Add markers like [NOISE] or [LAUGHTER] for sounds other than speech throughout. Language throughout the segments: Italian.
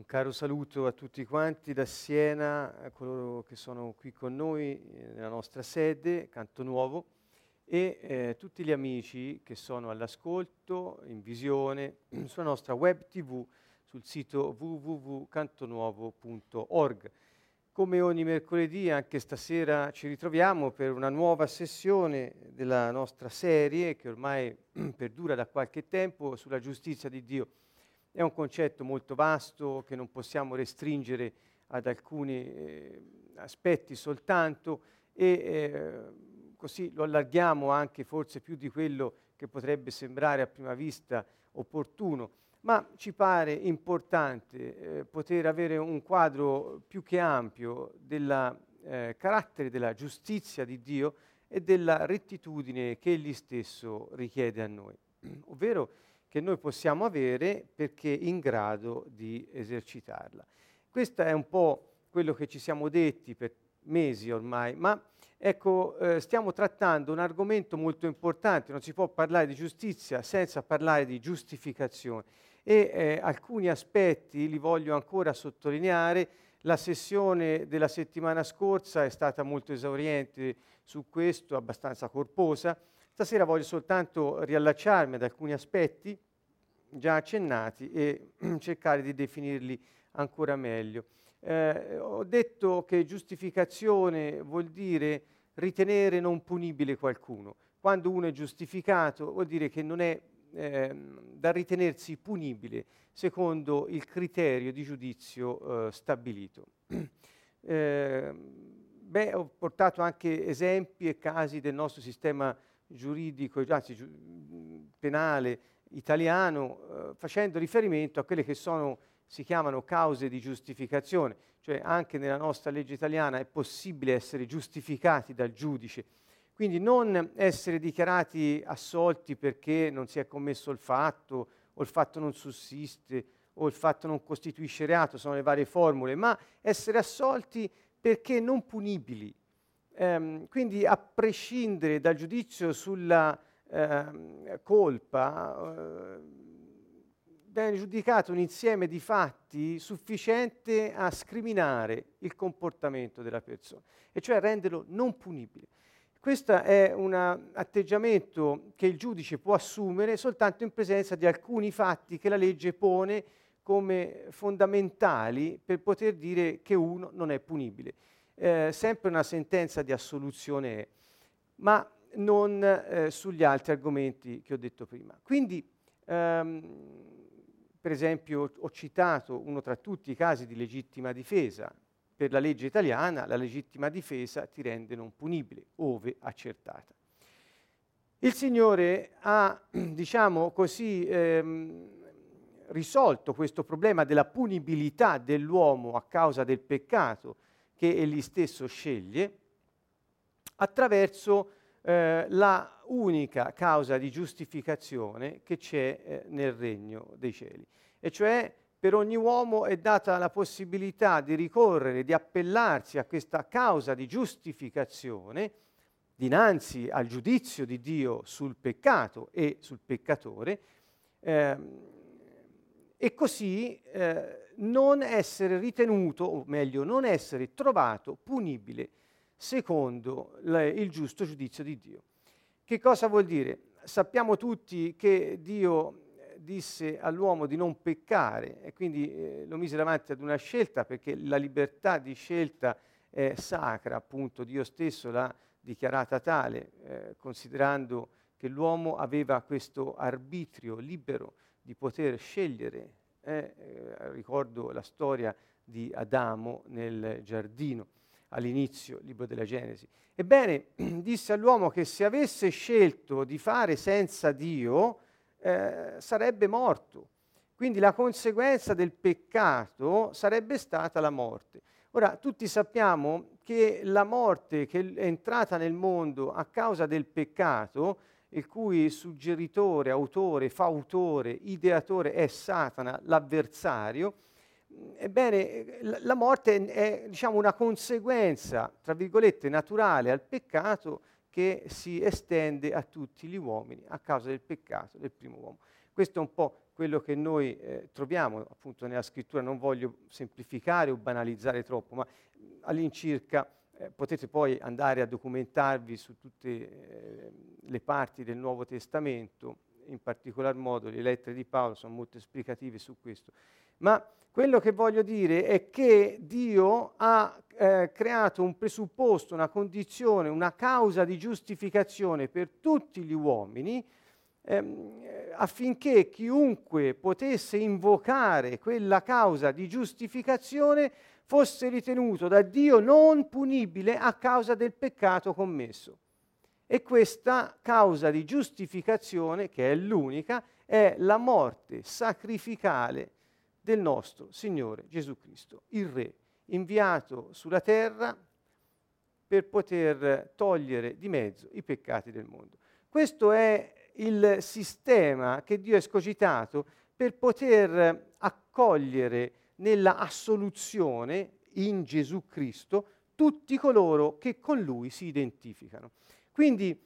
Un caro saluto a tutti quanti da Siena, a coloro che sono qui con noi eh, nella nostra sede, Canto Nuovo, e eh, tutti gli amici che sono all'ascolto, in visione, [CLEARS THROAT] sulla nostra web tv, sul sito www.cantonuovo.org. Come ogni mercoledì, anche stasera ci ritroviamo per una nuova sessione della nostra serie che ormai [CLEARS THROAT] perdura da qualche tempo sulla giustizia di Dio. È un concetto molto vasto che non possiamo restringere ad alcuni eh, aspetti soltanto e eh, così lo allarghiamo anche forse più di quello che potrebbe sembrare a prima vista opportuno, ma ci pare importante eh, poter avere un quadro più che ampio del eh, carattere della giustizia di Dio e della rettitudine che Egli stesso richiede a noi, [CLEARS THROAT] ovvero che noi possiamo avere perché in grado di esercitarla. Questo è un po' quello che ci siamo detti per mesi ormai, ma ecco, eh, stiamo trattando un argomento molto importante, non si può parlare di giustizia senza parlare di giustificazione e eh, alcuni aspetti li voglio ancora sottolineare. La sessione della settimana scorsa è stata molto esauriente su questo, abbastanza corposa, Stasera voglio soltanto riallacciarmi ad alcuni aspetti già accennati e [CLEARS THROAT] cercare di definirli ancora meglio. Eh, ho detto che giustificazione vuol dire ritenere non punibile qualcuno. Quando uno è giustificato vuol dire che non è eh, da ritenersi punibile secondo il criterio di giudizio eh, stabilito. [CLEARS THROAT] Eh, beh, ho portato anche esempi e casi del nostro sistema giuridico, anzi giu- penale italiano, eh, facendo riferimento a quelle che sono, si chiamano cause di giustificazione, cioè anche nella nostra legge italiana è possibile essere giustificati dal giudice. Quindi non essere dichiarati assolti perché non si è commesso il fatto, o il fatto non sussiste, o il fatto non costituisce reato, sono le varie formule, ma essere assolti perché non punibili, Ehm, quindi a prescindere dal giudizio sulla eh, colpa, eh, viene giudicato un insieme di fatti sufficiente a scriminare il comportamento della persona, e cioè renderlo non punibile. Questo è un atteggiamento che il giudice può assumere soltanto in presenza di alcuni fatti che la legge pone come fondamentali per poter dire che uno non è punibile eh, sempre una sentenza di assoluzione ma non eh, sugli altri argomenti che ho detto prima. Quindi, ehm, per esempio, ho citato uno tra tutti i casi di legittima difesa. Per la legge italiana la legittima difesa ti rende non punibile, ove accertata. Il Signore ha, [CLEARS THROAT] diciamo così, ehm, risolto questo problema della punibilità dell'uomo a causa del peccato che egli stesso sceglie attraverso eh, la unica causa di giustificazione che c'è eh, nel regno dei cieli. E cioè per ogni uomo è data la possibilità di ricorrere, di appellarsi a questa causa di giustificazione dinanzi al giudizio di Dio sul peccato e sul peccatore, eh, e così eh, non essere ritenuto, o meglio, non essere trovato punibile secondo le, il giusto giudizio di Dio. Che cosa vuol dire? Sappiamo tutti che Dio disse all'uomo di non peccare e quindi eh, lo mise davanti ad una scelta perché la libertà di scelta è sacra, appunto Dio stesso l'ha dichiarata tale, eh, considerando che l'uomo aveva questo arbitrio libero di poter scegliere eh, eh, ricordo la storia di Adamo nel giardino, all'inizio, libro della Genesi. Ebbene, [CLEARS THROAT] disse all'uomo che se avesse scelto di fare senza Dio, eh, sarebbe morto. Quindi la conseguenza del peccato sarebbe stata la morte. Ora, tutti sappiamo che la morte che è entrata nel mondo a causa del peccato il cui suggeritore, autore, fautore, ideatore è Satana, l'avversario, ebbene la morte è diciamo, una conseguenza, tra virgolette, naturale al peccato che si estende a tutti gli uomini a causa del peccato del primo uomo. Questo è un po' quello che noi eh, troviamo appunto nella scrittura, non voglio semplificare o banalizzare troppo, ma all'incirca eh, potete poi andare a documentarvi su tutte eh, le parti del Nuovo Testamento, in particolar modo le lettere di Paolo sono molto esplicative su questo. Ma quello che voglio dire è che Dio ha eh, creato un presupposto, una condizione, una causa di giustificazione per tutti gli uomini ehm, affinché chiunque potesse invocare quella causa di giustificazione fosse ritenuto da Dio non punibile a causa del peccato commesso. E questa causa di giustificazione, che è l'unica, è la morte sacrificale del nostro Signore Gesù Cristo, il Re, inviato sulla terra per poter togliere di mezzo i peccati del mondo. Questo è il sistema che Dio ha escogitato per poter accogliere nella assoluzione in Gesù Cristo tutti coloro che con Lui si identificano. Quindi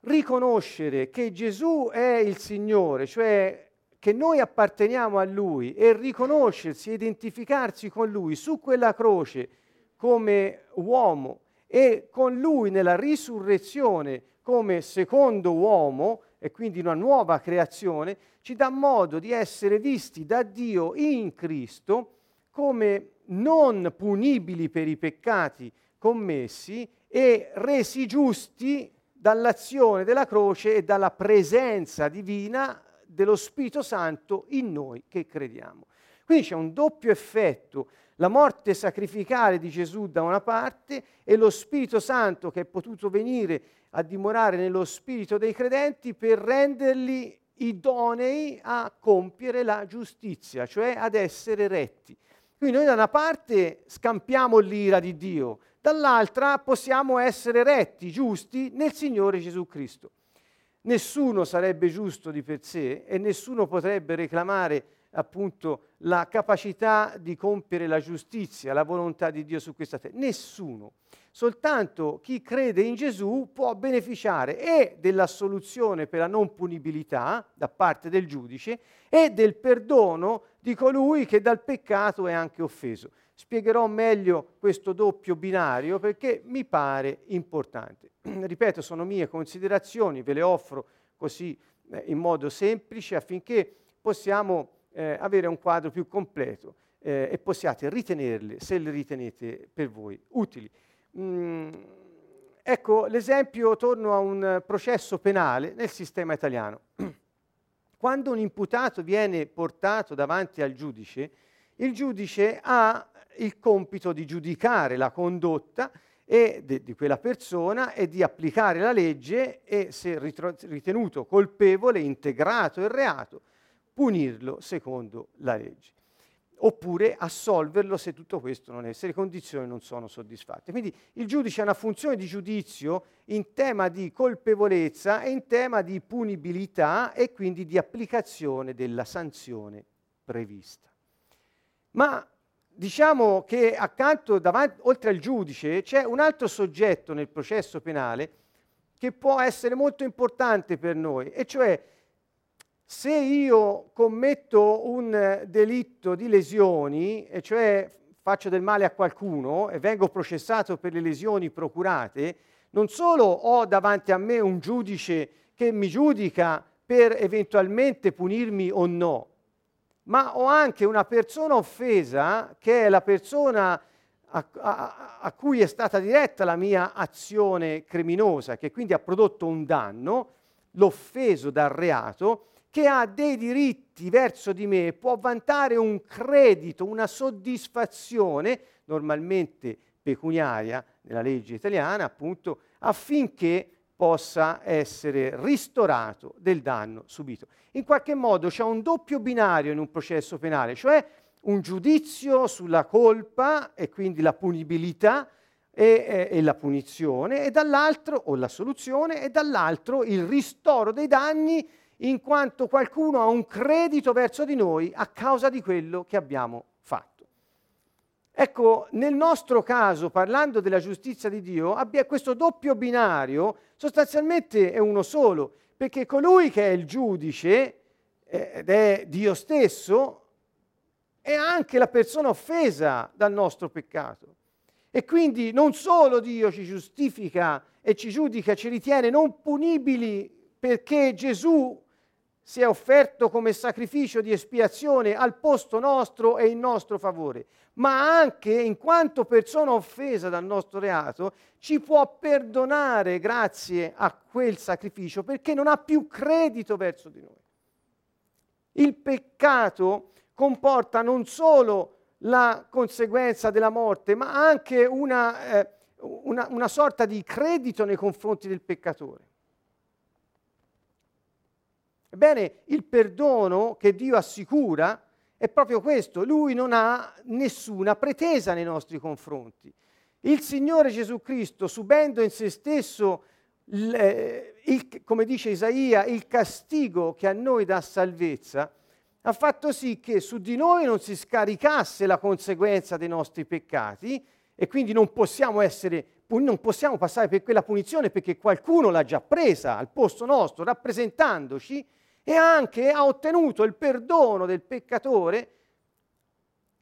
riconoscere che Gesù è il Signore, cioè che noi apparteniamo a Lui e riconoscersi, identificarsi con Lui su quella croce come uomo e con Lui nella risurrezione come secondo uomo e quindi una nuova creazione, ci dà modo di essere visti da Dio in Cristo come non punibili per i peccati commessi e resi giusti dall'azione della croce e dalla presenza divina dello Spirito Santo in noi che crediamo. Quindi c'è un doppio effetto, la morte sacrificale di Gesù da una parte e lo Spirito Santo che è potuto venire a dimorare nello spirito dei credenti per renderli idonei a compiere la giustizia, cioè ad essere retti. Quindi noi da una parte scampiamo l'ira di Dio, dall'altra possiamo essere retti, giusti nel Signore Gesù Cristo. Nessuno sarebbe giusto di per sé e nessuno potrebbe reclamare appunto la capacità di compiere la giustizia, la volontà di Dio su questa terra. Nessuno. Soltanto chi crede in Gesù può beneficiare e dell'assoluzione per la non punibilità da parte del giudice e del perdono di colui che dal peccato è anche offeso. Spiegherò meglio questo doppio binario perché mi pare importante. [CLEARS THROAT] Ripeto, sono mie considerazioni, ve le offro così eh, in modo semplice affinché possiamo eh, avere un quadro più completo eh, e possiate ritenerle, se le ritenete per voi utili. Mm, ecco l'esempio, torno a un processo penale nel sistema italiano. [CLEARS THROAT] Quando un imputato viene portato davanti al giudice, il giudice ha il compito di giudicare la condotta e de, di quella persona e di applicare la legge e se ritro- ritenuto colpevole, integrato il reato, punirlo secondo la legge. Oppure assolverlo se tutto questo non è, se le condizioni non sono soddisfatte. Quindi il giudice ha una funzione di giudizio in tema di colpevolezza e in tema di punibilità e quindi di applicazione della sanzione prevista. Ma diciamo che accanto, davanti, oltre al giudice, c'è un altro soggetto nel processo penale che può essere molto importante per noi, e cioè se io commetto un delitto di lesioni, e cioè faccio del male a qualcuno e vengo processato per le lesioni procurate, non solo ho davanti a me un giudice che mi giudica per eventualmente punirmi o no, ma ho anche una persona offesa che è la persona a, a, a, cui è stata diretta la mia azione criminosa, che quindi ha prodotto un danno, l'offeso dal reato, che ha dei diritti verso di me, può vantare un credito, una soddisfazione, normalmente pecuniaria nella legge italiana, appunto, affinché possa essere ristorato del danno subito. In qualche modo c'è un doppio binario in un processo penale, cioè un giudizio sulla colpa e quindi la punibilità e, e, e la punizione, e dall'altro, o la soluzione, e dall'altro il ristoro dei danni in quanto qualcuno ha un credito verso di noi a causa di quello che abbiamo Ecco, nel nostro caso, parlando della giustizia di Dio, questo doppio binario, sostanzialmente è uno solo, perché colui che è il giudice ed è Dio stesso, è anche la persona offesa dal nostro peccato. E quindi non solo Dio ci giustifica e ci giudica, ci ritiene non punibili perché Gesù si è offerto come sacrificio di espiazione al posto nostro e in nostro favore, ma anche in quanto persona offesa dal nostro reato, ci può perdonare grazie a quel sacrificio perché non ha più credito verso di noi. Il peccato comporta non solo la conseguenza della morte, ma anche una, eh, una, una sorta di credito nei confronti del peccatore. Ebbene, il perdono che Dio assicura è proprio questo, Lui non ha nessuna pretesa nei nostri confronti. Il Signore Gesù Cristo, subendo in se stesso, eh, il, come dice Isaia, il castigo che a noi dà salvezza, ha fatto sì che su di noi non si scaricasse la conseguenza dei nostri peccati e quindi non possiamo, essere, non possiamo passare per quella punizione perché qualcuno l'ha già presa al posto nostro, rappresentandoci e anche ha ottenuto il perdono del peccatore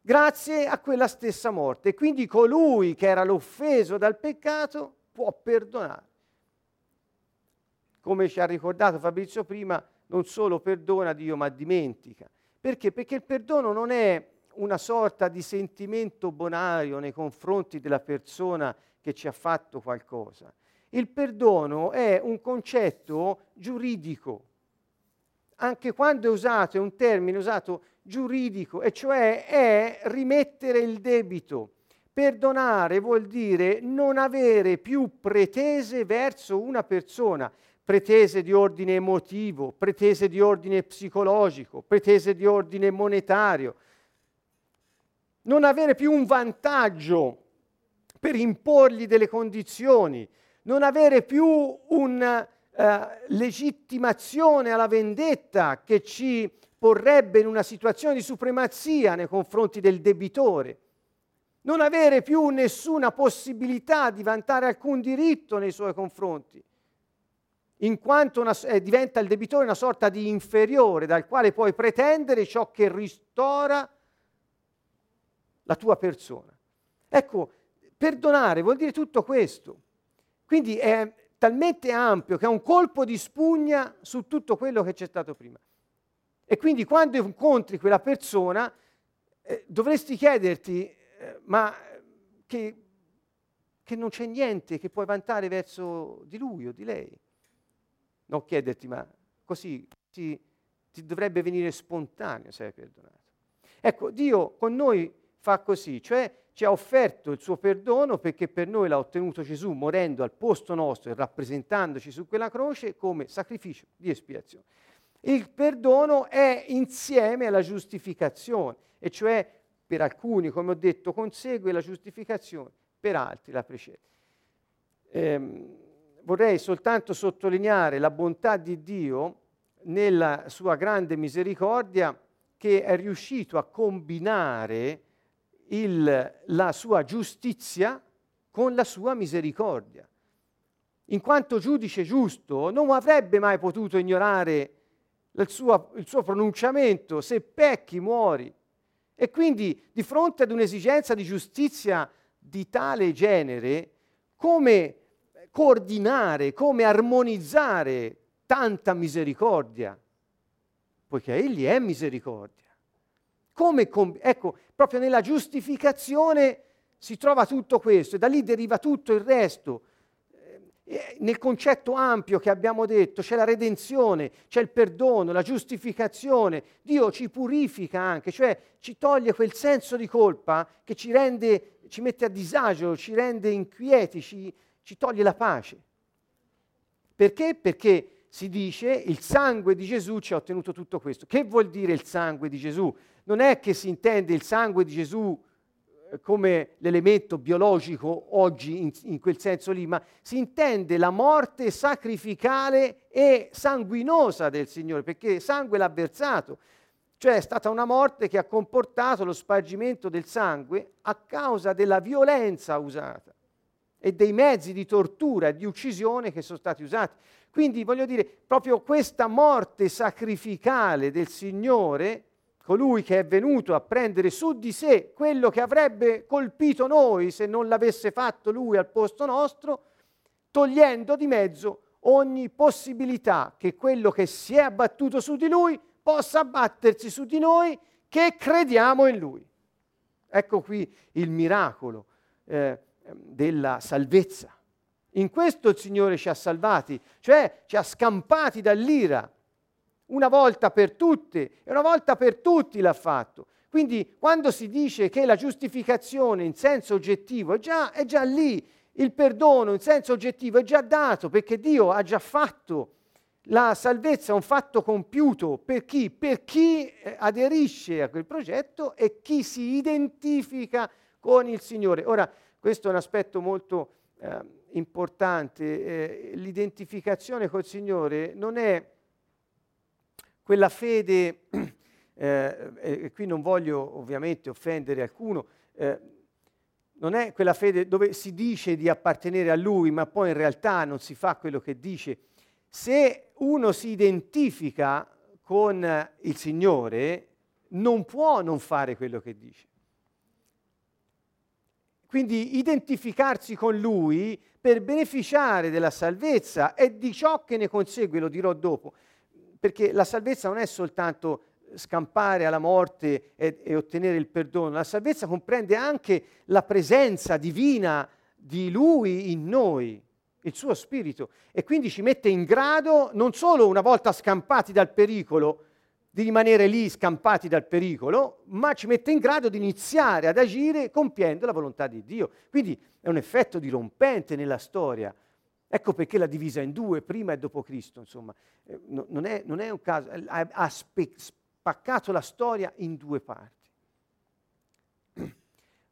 grazie a quella stessa morte. Quindi colui che era l'offeso dal peccato può perdonare. Come ci ha ricordato Fabrizio prima, non solo perdona Dio, ma dimentica. Perché? Perché il perdono non è una sorta di sentimento bonario nei confronti della persona che ci ha fatto qualcosa. Il perdono è un concetto giuridico, anche quando è usato, è un termine usato giuridico, e cioè è rimettere il debito. Perdonare vuol dire non avere più pretese verso una persona, pretese di ordine emotivo, pretese di ordine psicologico, pretese di ordine monetario. Non avere più un vantaggio per imporgli delle condizioni, non avere più un eh, legittimazione alla vendetta che ci porrebbe in una situazione di supremazia nei confronti del debitore, non avere più nessuna possibilità di vantare alcun diritto nei suoi confronti, in quanto una, eh, diventa il debitore una sorta di inferiore dal quale puoi pretendere ciò che ristora la tua persona. Ecco, perdonare vuol dire tutto questo. Quindi è, talmente ampio che ha un colpo di spugna su tutto quello che c'è stato prima. E quindi quando incontri quella persona eh, dovresti chiederti, eh, ma che, che, non c'è niente che puoi vantare verso di lui o di lei. Non chiederti, ma così ti, ti dovrebbe venire spontaneo se hai perdonato. Ecco, Dio con noi fa così, cioè ci ha offerto il suo perdono perché per noi l'ha ottenuto Gesù morendo al posto nostro e rappresentandoci su quella croce come sacrificio di espiazione. Il perdono è insieme alla giustificazione, e cioè per alcuni, come ho detto, consegue la giustificazione, per altri la precede. Ehm, vorrei soltanto sottolineare la bontà di Dio nella sua grande misericordia che è riuscito a combinare il, la sua giustizia con la sua misericordia. In quanto giudice giusto non avrebbe mai potuto ignorare il suo, il suo pronunciamento, se pecchi muori. E quindi di fronte ad un'esigenza di giustizia di tale genere, come coordinare, come armonizzare tanta misericordia? Poiché egli è misericordia. Come, ecco, proprio nella giustificazione si trova tutto questo e da lì deriva tutto il resto. Eh, nel concetto ampio che abbiamo detto c'è la redenzione, c'è il perdono, la giustificazione. Dio ci purifica anche, cioè ci toglie quel senso di colpa che ci rende, ci mette a disagio, ci rende inquieti, ci, ci toglie la pace. Perché? Perché si dice il sangue di Gesù ci ha ottenuto tutto questo. Che vuol dire il sangue di Gesù? Non è che si intende il sangue di Gesù eh, come l'elemento biologico oggi in, in, quel senso lì, ma si intende la morte sacrificale e sanguinosa del Signore, perché sangue l'ha versato, cioè è stata una morte che ha comportato lo spargimento del sangue a causa della violenza usata. e dei mezzi di tortura e di uccisione che sono stati usati. Quindi voglio dire, proprio questa morte sacrificale del Signore, colui che è venuto a prendere su di sé quello che avrebbe colpito noi se non l'avesse fatto lui al posto nostro, togliendo di mezzo ogni possibilità che quello che si è abbattuto su di lui possa abbattersi su di noi che crediamo in lui. Ecco qui il miracolo eh, della salvezza. In questo il Signore ci ha salvati, cioè ci ha scampati dall'ira. Una volta per tutte e una volta per tutti l'ha fatto. Quindi quando si dice che la giustificazione in senso oggettivo è già, è già lì, il perdono in senso oggettivo è già dato perché Dio ha già fatto la salvezza, un fatto compiuto per chi? Per chi eh, aderisce a quel progetto e chi si identifica con il Signore. Ora, questo è un aspetto molto eh, importante. Eh, l'identificazione col Signore non è quella fede, [CLEARS THROAT] eh, e qui non voglio ovviamente offendere alcuno, eh, non è quella fede dove si dice di appartenere a Lui, ma poi in realtà non si fa quello che dice. Se uno si identifica con il Signore, non può non fare quello che dice. Quindi identificarsi con Lui per beneficiare della salvezza e di ciò che ne consegue, lo dirò dopo, perché la salvezza non è soltanto scampare alla morte e, e, ottenere il perdono. La salvezza comprende anche la presenza divina di Lui in noi, il suo spirito, e quindi ci mette in grado, non solo una volta scampati dal pericolo, di rimanere lì scampati dal pericolo, ma ci mette in grado di iniziare ad agire compiendo la volontà di Dio. Quindi è un effetto dirompente nella storia. Ecco perché la divisa in due, prima e dopo Cristo, insomma, eh, non, è, non, è, un caso, ha, spaccato la storia in due parti. [CLEARS THROAT]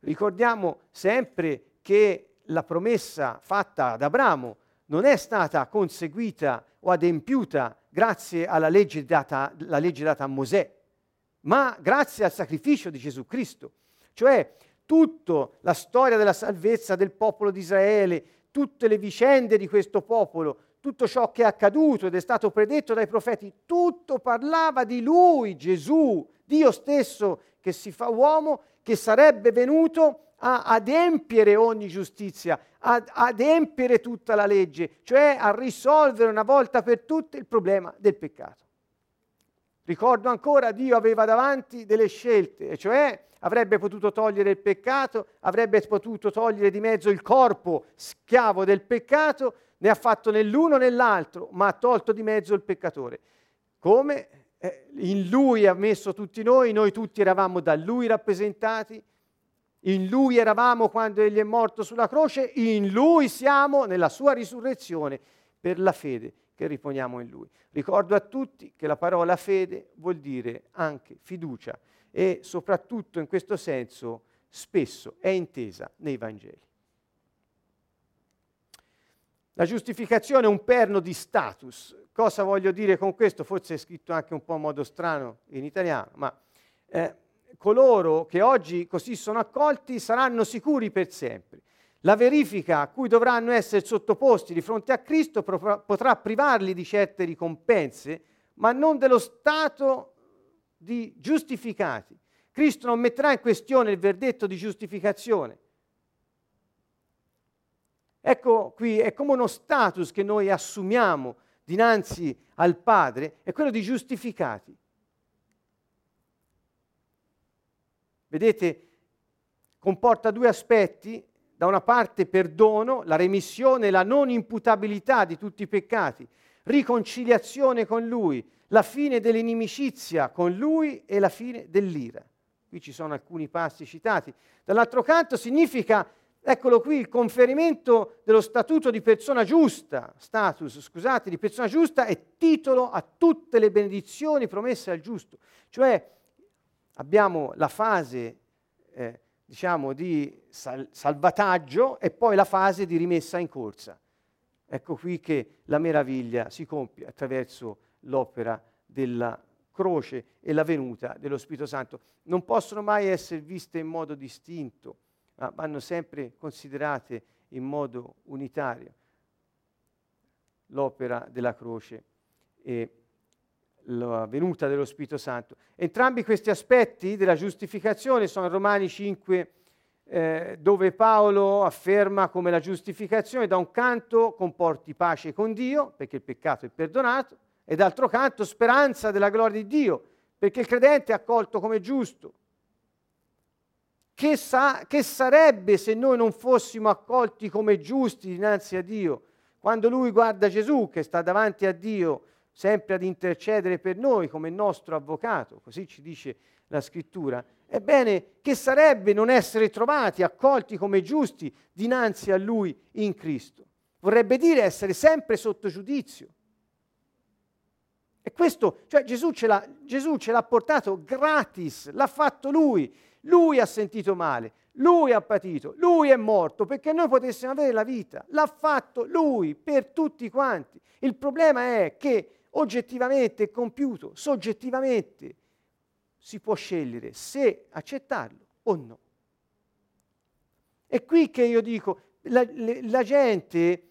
Ricordiamo sempre che la promessa fatta ad Abramo non è stata conseguita o adempiuta grazie alla legge data, legge data a Mosè, ma grazie al sacrificio di Gesù Cristo. Cioè tutta la storia della salvezza del popolo di Israele, tutte le vicende di questo popolo, tutto ciò che è accaduto ed è stato predetto dai profeti, tutto parlava di lui, Gesù, Dio stesso che si fa uomo, che sarebbe venuto a adempiere ogni giustizia, a adempiere tutta la legge, cioè a risolvere una volta per tutte il problema del peccato. Ricordo ancora, Dio aveva davanti delle scelte, e cioè avrebbe potuto togliere il peccato, avrebbe potuto togliere di mezzo il corpo schiavo del peccato, ne ha fatto né l'uno né l'altro, ma ha tolto di mezzo il peccatore. Come? Eh, in lui ha messo tutti noi, noi tutti eravamo da lui rappresentati, in lui eravamo quando egli è morto sulla croce, in lui siamo nella sua risurrezione per la fede che riponiamo in lui. Ricordo a tutti che la parola fede vuol dire anche fiducia e soprattutto in questo senso spesso è intesa nei Vangeli. La giustificazione è un perno di status. Cosa voglio dire con questo? Forse è scritto anche un po' in modo strano in italiano, ma eh, coloro che oggi così sono accolti saranno sicuri per sempre. La verifica a cui dovranno essere sottoposti di fronte a Cristo potrà privarli di certe ricompense, ma non dello stato di giustificati. Cristo non metterà in questione il verdetto di giustificazione, Ecco qui, è come uno status che noi assumiamo dinanzi al Padre, è quello di giustificati. Vedete, comporta due aspetti, da una parte perdono, la remissione, la non imputabilità di tutti i peccati, riconciliazione con Lui, la fine dell'inimicizia con Lui e la fine dell'ira. Qui ci sono alcuni passi citati. Dall'altro canto significa Eccolo qui, il conferimento dello statuto di persona giusta, status, scusate, di persona giusta è titolo a tutte le benedizioni promesse al giusto. Cioè abbiamo la fase, eh, diciamo, di sal- salvataggio e poi la fase di rimessa in corsa. Ecco qui che la meraviglia si compie attraverso l'opera della croce e la venuta dello Spirito Santo. Non possono mai essere viste in modo distinto ma vanno sempre considerate in modo unitario l'opera della croce e la venuta dello Spirito Santo. Entrambi questi aspetti della giustificazione sono Romani 5, eh, dove Paolo afferma come la giustificazione da un canto comporti pace con Dio, perché il peccato è perdonato, e d'altro canto speranza della gloria di Dio, perché il credente è accolto come giusto. Che, sa, che sarebbe se noi non fossimo accolti come giusti dinanzi a Dio? Quando lui guarda Gesù che sta davanti a Dio sempre ad intercedere per noi come nostro avvocato, così ci dice la scrittura, ebbene, che sarebbe non essere trovati, accolti come giusti dinanzi a Lui in Cristo? Vorrebbe dire essere sempre sotto giudizio. E questo, cioè Gesù ce, l'ha, Gesù ce l'ha portato gratis, l'ha fatto Lui. Lui ha sentito male, Lui ha patito, Lui è morto perché noi potessimo avere la vita. L'ha fatto Lui per tutti quanti. Il problema è che oggettivamente compiuto, soggettivamente si può scegliere se accettarlo o no. È qui che io dico, la, la gente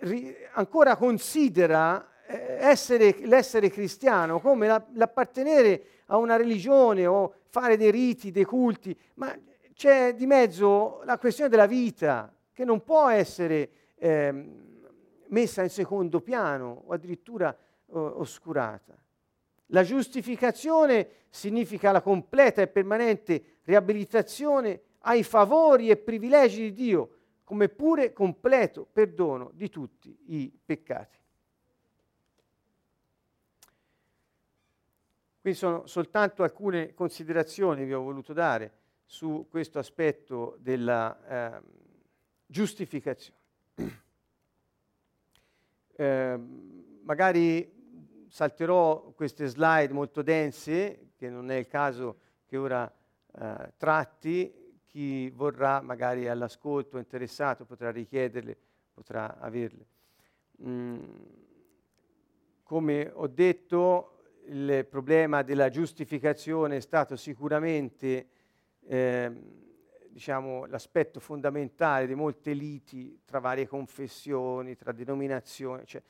eh, ancora considera eh, essere, l'essere cristiano come la, l'appartenere a una religione o fare dei riti, dei culti, ma c'è di mezzo la questione della vita che non può essere eh, messa in secondo piano o addirittura uh, oscurata. La giustificazione significa la completa e permanente riabilitazione ai favori e privilegi di Dio, come pure completo perdono di tutti i peccati. Qui sono soltanto alcune considerazioni che vi ho voluto dare su questo aspetto della eh, giustificazione. Eh, magari salterò queste slide molto dense, che non è il caso che ora eh, tratti, chi vorrà magari all'ascolto interessato potrà richiederle, potrà averle. Mm, come ho detto, il problema della giustificazione è stato sicuramente eh, diciamo, l'aspetto fondamentale di molte liti tra varie confessioni, tra denominazioni cioè,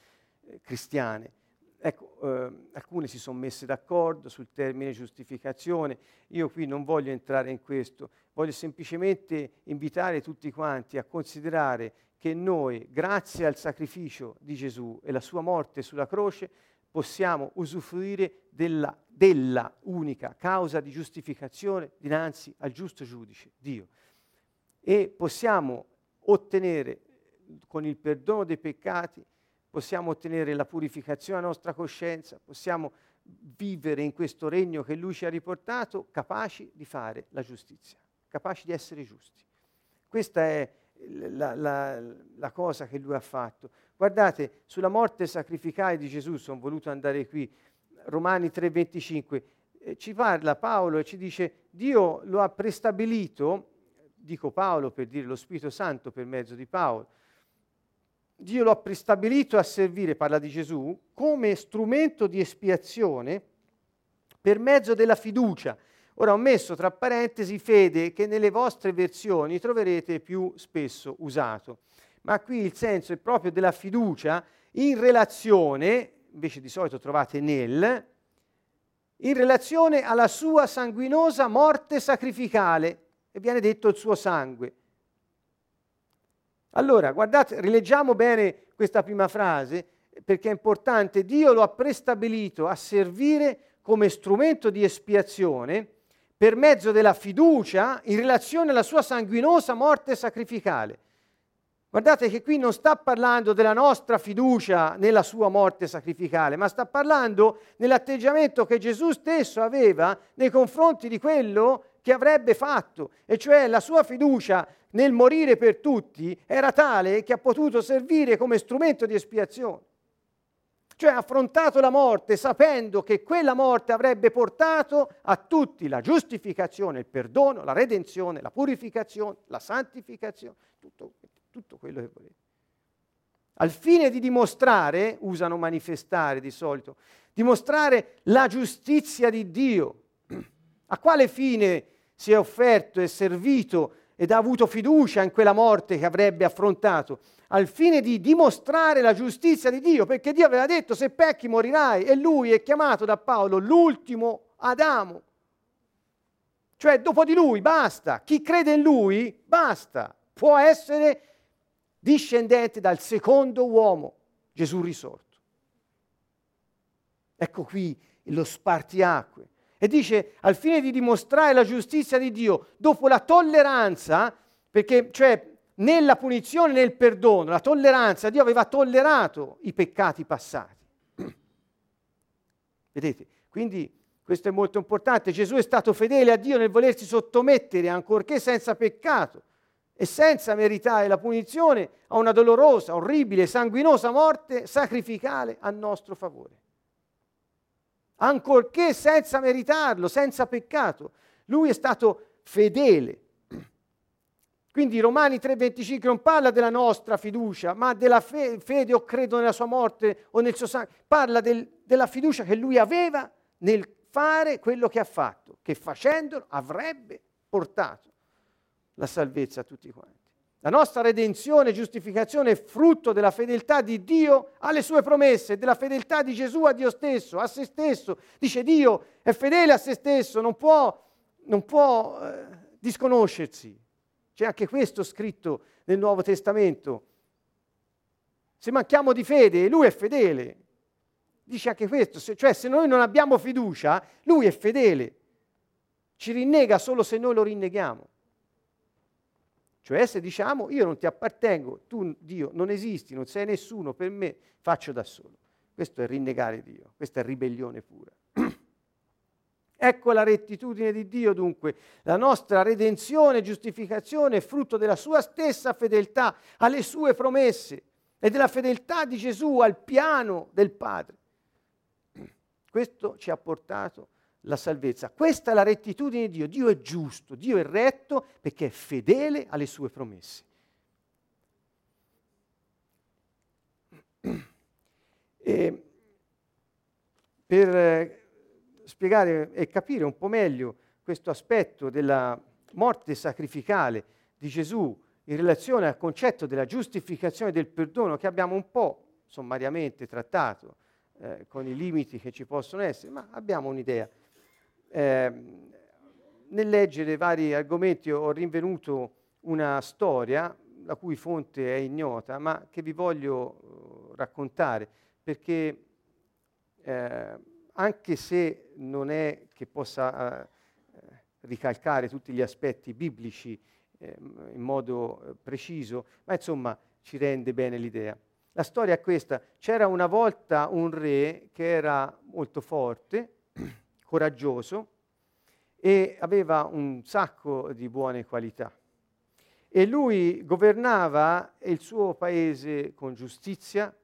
eh, cristiane. Ecco, eh, alcune si sono messe d'accordo sul termine giustificazione, io qui non voglio entrare in questo, voglio semplicemente invitare tutti quanti a considerare che noi, grazie al sacrificio di Gesù e la sua morte sulla croce, possiamo usufruire della, della unica causa di giustificazione dinanzi al giusto giudice, Dio. E possiamo ottenere con il perdono dei peccati, possiamo ottenere la purificazione della nostra coscienza, possiamo vivere in questo regno che Lui ci ha riportato capaci di fare la giustizia, capaci di essere giusti. Questa è la, la, la cosa che Lui ha fatto. Guardate, sulla morte sacrificale di Gesù, sono voluto andare qui, Romani 3:25, eh, ci parla Paolo e ci dice Dio lo ha prestabilito, dico Paolo per dire lo Spirito Santo per mezzo di Paolo, Dio lo ha prestabilito a servire, parla di Gesù, come strumento di espiazione per mezzo della fiducia. Ora ho messo tra parentesi fede che nelle vostre versioni troverete più spesso usato ma qui il senso è proprio della fiducia in relazione, invece di solito trovate nel, in relazione alla sua sanguinosa morte sacrificale, e viene detto il suo sangue. Allora, guardate, rileggiamo bene questa prima frase, perché è importante, Dio lo ha prestabilito a servire come strumento di espiazione per mezzo della fiducia in relazione alla sua sanguinosa morte sacrificale. Guardate che qui non sta parlando della nostra fiducia nella sua morte sacrificale, ma sta parlando nell'atteggiamento che Gesù stesso aveva nei confronti di quello che avrebbe fatto, e cioè la sua fiducia nel morire per tutti era tale che ha potuto servire come strumento di espiazione. Cioè ha affrontato la morte sapendo che quella morte avrebbe portato a tutti la giustificazione, il perdono, la redenzione, la purificazione, la santificazione, tutto tutto quello che volete. Al fine di dimostrare, usano manifestare di solito, dimostrare la giustizia di Dio. [CLEARS THROAT] A quale fine si è offerto e servito ed ha avuto fiducia in quella morte che avrebbe affrontato, al fine di dimostrare la giustizia di Dio, perché Dio aveva detto se pecchi morirai e lui è chiamato da Paolo l'ultimo Adamo. Cioè dopo di lui basta, chi crede in lui basta, può essere discendente dal secondo uomo, Gesù risorto. Ecco qui lo spartiacque. E dice al fine di dimostrare la giustizia di Dio, dopo la tolleranza, perché cioè nella punizione nel perdono, la tolleranza, Dio aveva tollerato i peccati passati. [CLEARS THROAT] Vedete? Quindi questo è molto importante. Gesù è stato fedele a Dio nel volersi sottomettere, ancorché senza peccato e senza meritare la punizione, a una dolorosa, orribile, sanguinosa morte sacrificale a nostro favore ancorché senza meritarlo, senza peccato. Lui è stato fedele. Quindi Romani 3:25 non parla della nostra fiducia, ma della fe- fede o credo nella sua morte o nel suo sangue. Parla del, della fiducia che lui aveva nel fare quello che ha fatto, che facendolo avrebbe portato la salvezza a tutti quanti. La nostra redenzione e giustificazione è frutto della fedeltà di Dio alle sue promesse, della fedeltà di Gesù a Dio stesso, a se stesso. Dice Dio è fedele a se stesso, non può, non può eh, disconoscersi. C'è anche questo scritto nel Nuovo Testamento. Se manchiamo di fede, Lui è fedele. Dice anche questo, se, cioè se noi non abbiamo fiducia, Lui è fedele. Ci rinnega solo se noi lo rinneghiamo. Cioè se diciamo io non ti appartengo, tu Dio non esisti, non sei nessuno per me, faccio da solo. Questo è rinnegare Dio, questa è ribellione pura. [CLEARS THROAT] ecco la rettitudine di Dio dunque, la nostra redenzione e giustificazione è frutto della sua stessa fedeltà alle sue promesse e della fedeltà di Gesù al piano del Padre. [CLEARS THROAT] Questo ci ha portato la salvezza. Questa è la rettitudine di Dio. Dio è giusto, Dio è retto perché è fedele alle sue promesse. E per eh, spiegare e capire un po' meglio questo aspetto della morte sacrificale di Gesù in relazione al concetto della giustificazione del perdono che abbiamo un po' sommariamente trattato eh, con i limiti che ci possono essere, ma abbiamo un'idea eh, nel leggere vari argomenti ho rinvenuto una storia la cui fonte è ignota, ma che vi voglio uh, raccontare, perché eh, anche se non è che possa uh, ricalcare tutti gli aspetti biblici eh, in modo preciso, ma insomma ci rende bene l'idea. La storia è questa, c'era una volta un re che era molto forte, coraggioso e aveva un sacco di buone qualità. E lui governava il suo paese con giustizia,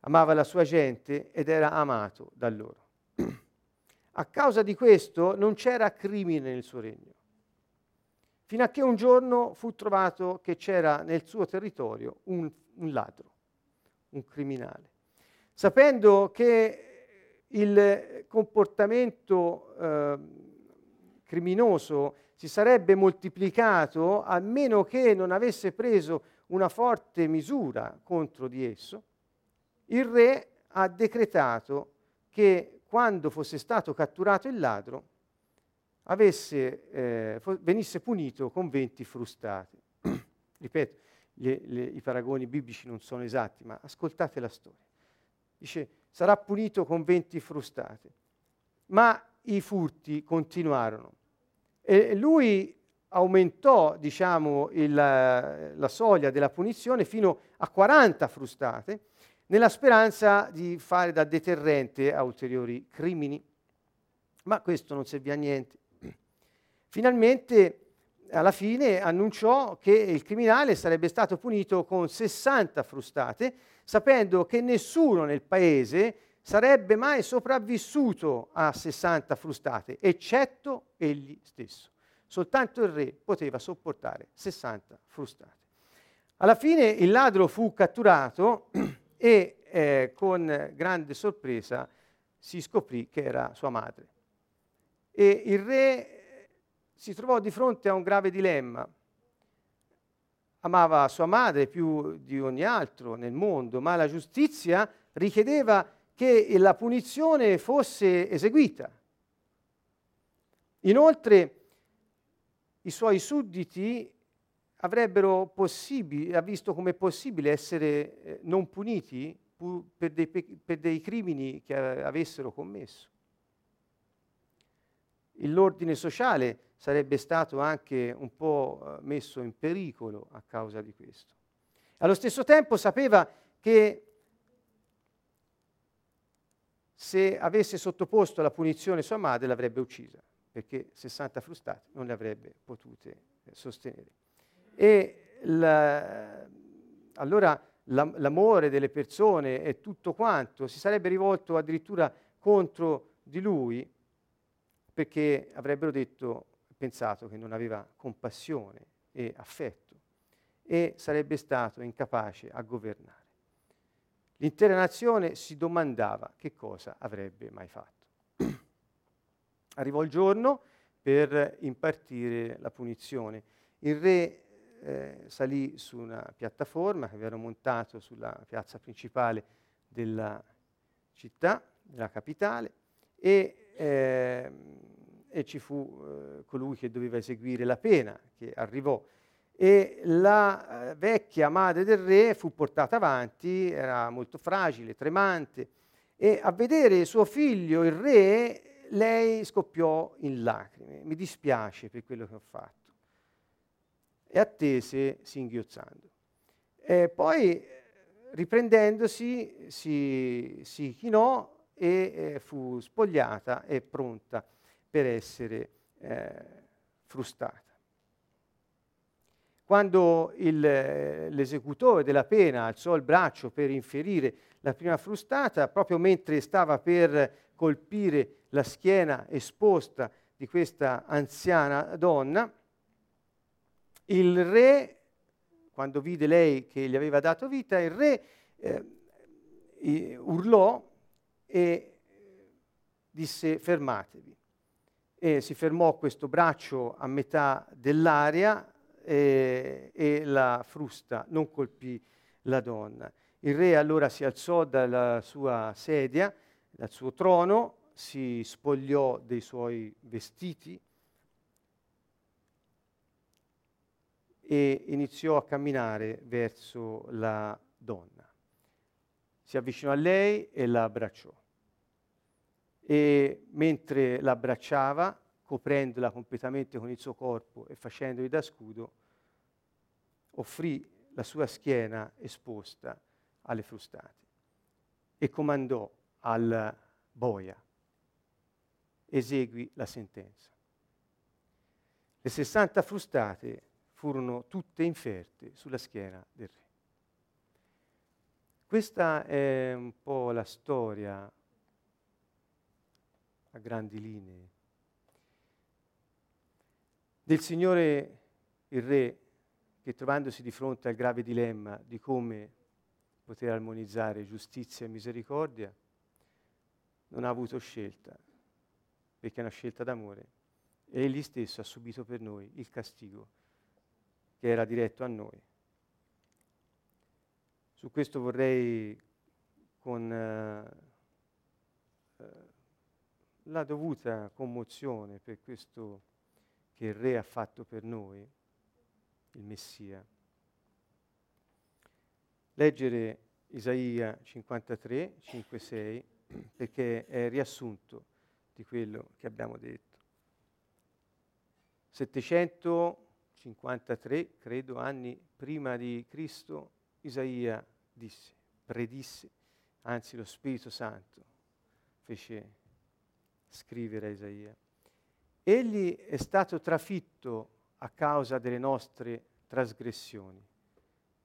amava la sua gente ed era amato da loro. [CLEARS THROAT] A causa di questo non c'era crimine nel suo regno, fino a che un giorno fu trovato che c'era nel suo territorio un, un ladro, un criminale. Sapendo che il comportamento eh, criminoso si sarebbe moltiplicato a meno che non avesse preso una forte misura contro di esso, il re ha decretato che quando fosse stato catturato il ladro avesse, eh, venisse punito con 20 frustate. [CLEARS THROAT] Ripeto, gli, le, i paragoni biblici non sono esatti, ma ascoltate la storia. Dice, sarà punito con 20 frustate. Ma i furti continuarono e lui aumentò diciamo, il, la soglia della punizione fino a 40 frustate nella speranza di fare da deterrente a ulteriori crimini. Ma questo non servì a niente. Finalmente, alla fine, annunciò che il criminale sarebbe stato punito con 60 frustate sapendo che nessuno nel paese sarebbe mai sopravvissuto a 60 frustate, eccetto egli stesso. Soltanto il re poteva sopportare 60 frustate. Alla fine il ladro fu catturato [CLEARS THROAT] e eh, con grande sorpresa si scoprì che era sua madre. E il re si trovò di fronte a un grave dilemma. Amava sua madre più di ogni altro nel mondo, ma la giustizia richiedeva che la punizione fosse eseguita. Inoltre i suoi sudditi avrebbero possibile, ha visto come possibile essere eh, non puniti pu- per, dei, per dei crimini che avessero commesso. L'ordine sociale sarebbe stato anche un po' eh, messo in pericolo a causa di questo. Allo stesso tempo sapeva che se avesse sottoposto alla punizione sua madre l'avrebbe uccisa, perché 60 frustate non le avrebbe potute eh, sostenere. E la, allora l'amore delle persone e tutto quanto si sarebbe rivolto addirittura contro di lui perché avrebbero detto, pensato che non aveva compassione e affetto e sarebbe stato incapace a governare. L'intera nazione si domandava che cosa avrebbe mai fatto. [CLEARS THROAT] Arrivò il giorno per impartire la punizione. Il re eh, salì su una piattaforma che avevano montato sulla piazza principale della città, della capitale, e, eh, e ci fu eh, colui che doveva eseguire la pena, che arrivò. E la eh, vecchia madre del re fu portata avanti, era molto fragile, tremante, e a vedere suo figlio, il re, lei scoppiò in lacrime. Mi dispiace per quello che ho fatto e attese singhiozzando. E poi, riprendendosi, si, si chinò e eh, fu spogliata e pronta per essere eh, frustata. Quando il, l'esecutore della pena alzò il braccio per inferire la prima frustata, proprio mentre stava per colpire la schiena esposta di questa anziana donna, il re, quando vide lei che gli aveva dato vita, il re eh, urlò e disse fermatevi. E si fermò questo braccio a metà dell'aria e, e la frusta non colpì la donna. Il re allora si alzò dalla sua sedia, dal suo trono, si spogliò dei suoi vestiti, e iniziò a camminare verso la donna. Si avvicinò a lei e la abbracciò. E mentre l'abbracciava, coprendola completamente con il suo corpo e facendogli da scudo, offrì la sua schiena esposta alle frustate e comandò al boia, esegui la sentenza. Le 60 frustate furono tutte inferte sulla schiena del re. Questa è un po' la storia a grandi linee del Signore il Re che trovandosi di fronte al grave dilemma di come poter armonizzare giustizia e misericordia, non ha avuto scelta, perché è una scelta d'amore, e egli stesso ha subito per noi il castigo che era diretto a noi. Su questo vorrei, con eh, eh, la dovuta commozione per questo che il Re ha fatto per noi, il Messia, leggere Isaia 53, 5, 6, perché è riassunto di quello che abbiamo detto. 700 53, credo, anni prima di Cristo, Isaia disse, predisse, anzi lo Spirito Santo fece scrivere Isaia. Egli è stato trafitto a causa delle nostre trasgressioni,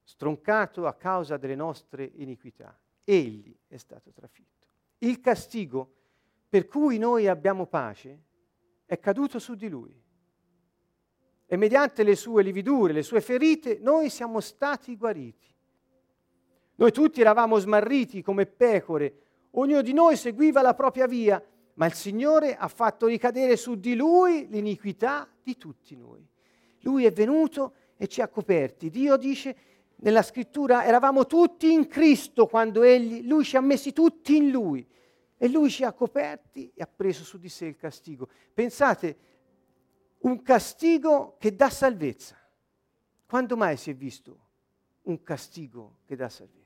stroncato a causa delle nostre iniquità. Egli è stato trafitto. Il castigo per cui noi abbiamo pace è caduto su di lui e mediante le sue lividure, le sue ferite, noi siamo stati guariti. Noi tutti eravamo smarriti come pecore, ognuno di noi seguiva la propria via, ma il Signore ha fatto ricadere su di lui l'iniquità di tutti noi. Lui è venuto e ci ha coperti. Dio dice nella scrittura eravamo tutti in Cristo quando egli, lui ci ha messi tutti in lui e lui ci ha coperti e ha preso su di sé il castigo. Pensate, un castigo che dà salvezza. Quando mai si è visto un castigo che dà salvezza?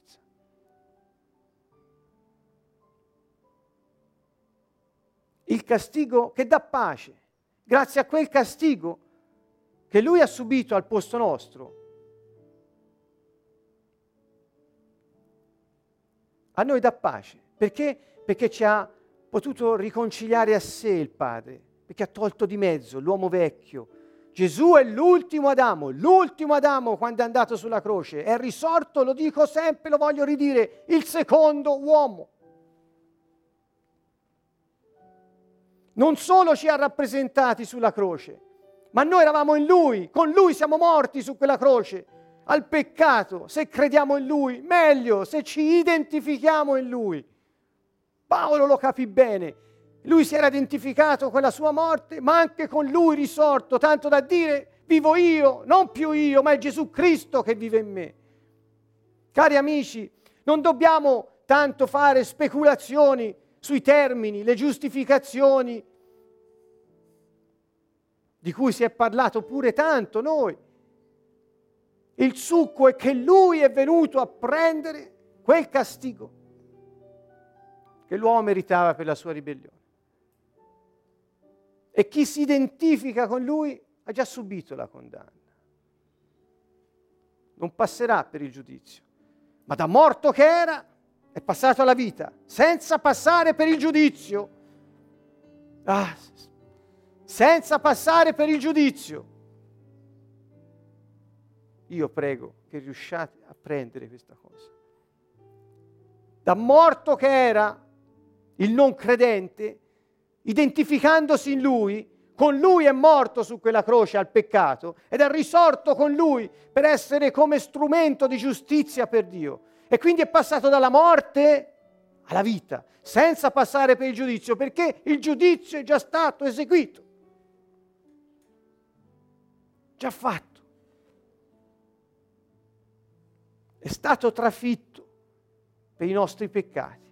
Il castigo che dà pace. Grazie a quel castigo che lui ha subito al posto nostro, a noi dà pace. Perché? Perché ci ha potuto riconciliare a sé il Padre, perché ha tolto di mezzo l'uomo vecchio. Gesù è l'ultimo Adamo, l'ultimo Adamo quando è andato sulla croce, è risorto, lo dico sempre, lo voglio ridire, il secondo uomo. Non solo ci ha rappresentati sulla croce, ma noi eravamo in Lui, con Lui siamo morti su quella croce al peccato, se crediamo in Lui, meglio, se ci identifichiamo in Lui. Paolo lo capì bene, lui si era identificato con la sua morte, ma anche con Lui risorto, tanto da dire vivo io, non più io, ma è Gesù Cristo che vive in me. Cari amici, non dobbiamo tanto fare speculazioni sui termini, le giustificazioni, di cui si è parlato pure tanto noi. Il succo è che lui è venuto a prendere quel castigo che l'uomo meritava per la sua ribellione. E chi si identifica con lui ha già subito la condanna. Non passerà per il giudizio, ma da morto che era è passato alla vita, senza passare per il giudizio. Ah, senza passare per il giudizio. Io prego che riusciate a prendere questa cosa. Da morto che era il non credente, identificandosi in lui, con lui è morto su quella croce al peccato ed è risorto con lui per essere come strumento di giustizia per Dio. E quindi è passato dalla morte alla vita, senza passare per il giudizio, perché il giudizio è già stato eseguito, già fatto. è stato trafitto per i nostri peccati.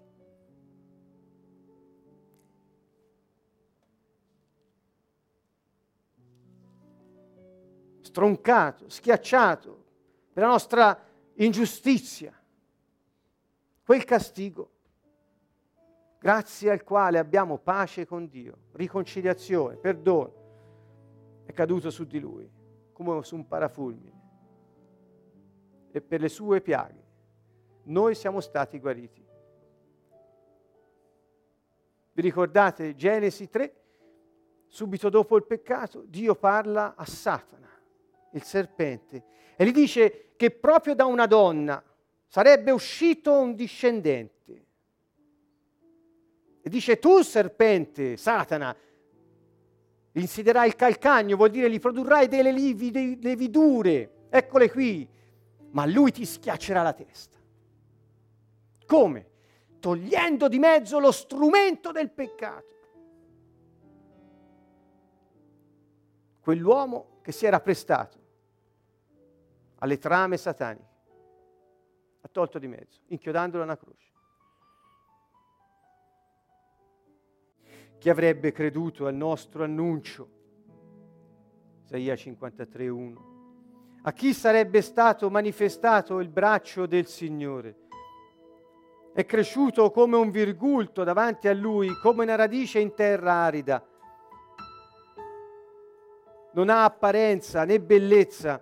Stroncato, schiacciato per la nostra ingiustizia. Quel castigo grazie al quale abbiamo pace con Dio, riconciliazione, perdono, è caduto su di lui come su un parafulmine e per le sue piaghe noi siamo stati guariti. Vi ricordate Genesi 3? Subito dopo il peccato Dio parla a Satana, il serpente, e gli dice che proprio da una donna sarebbe uscito un discendente. E dice tu serpente, Satana, insiderai il calcagno, vuol dire gli produrrai delle levidure, eccole qui, ma lui ti schiaccerà la testa. Come? Togliendo di mezzo lo strumento del peccato. Quell'uomo che si era prestato alle trame sataniche ha tolto di mezzo, inchiodandolo a una croce. Chi avrebbe creduto al nostro annuncio? Isaia 53.1 a chi sarebbe stato manifestato il braccio del Signore. È cresciuto come un virgulto davanti a lui, come una radice in terra arida. Non ha apparenza né bellezza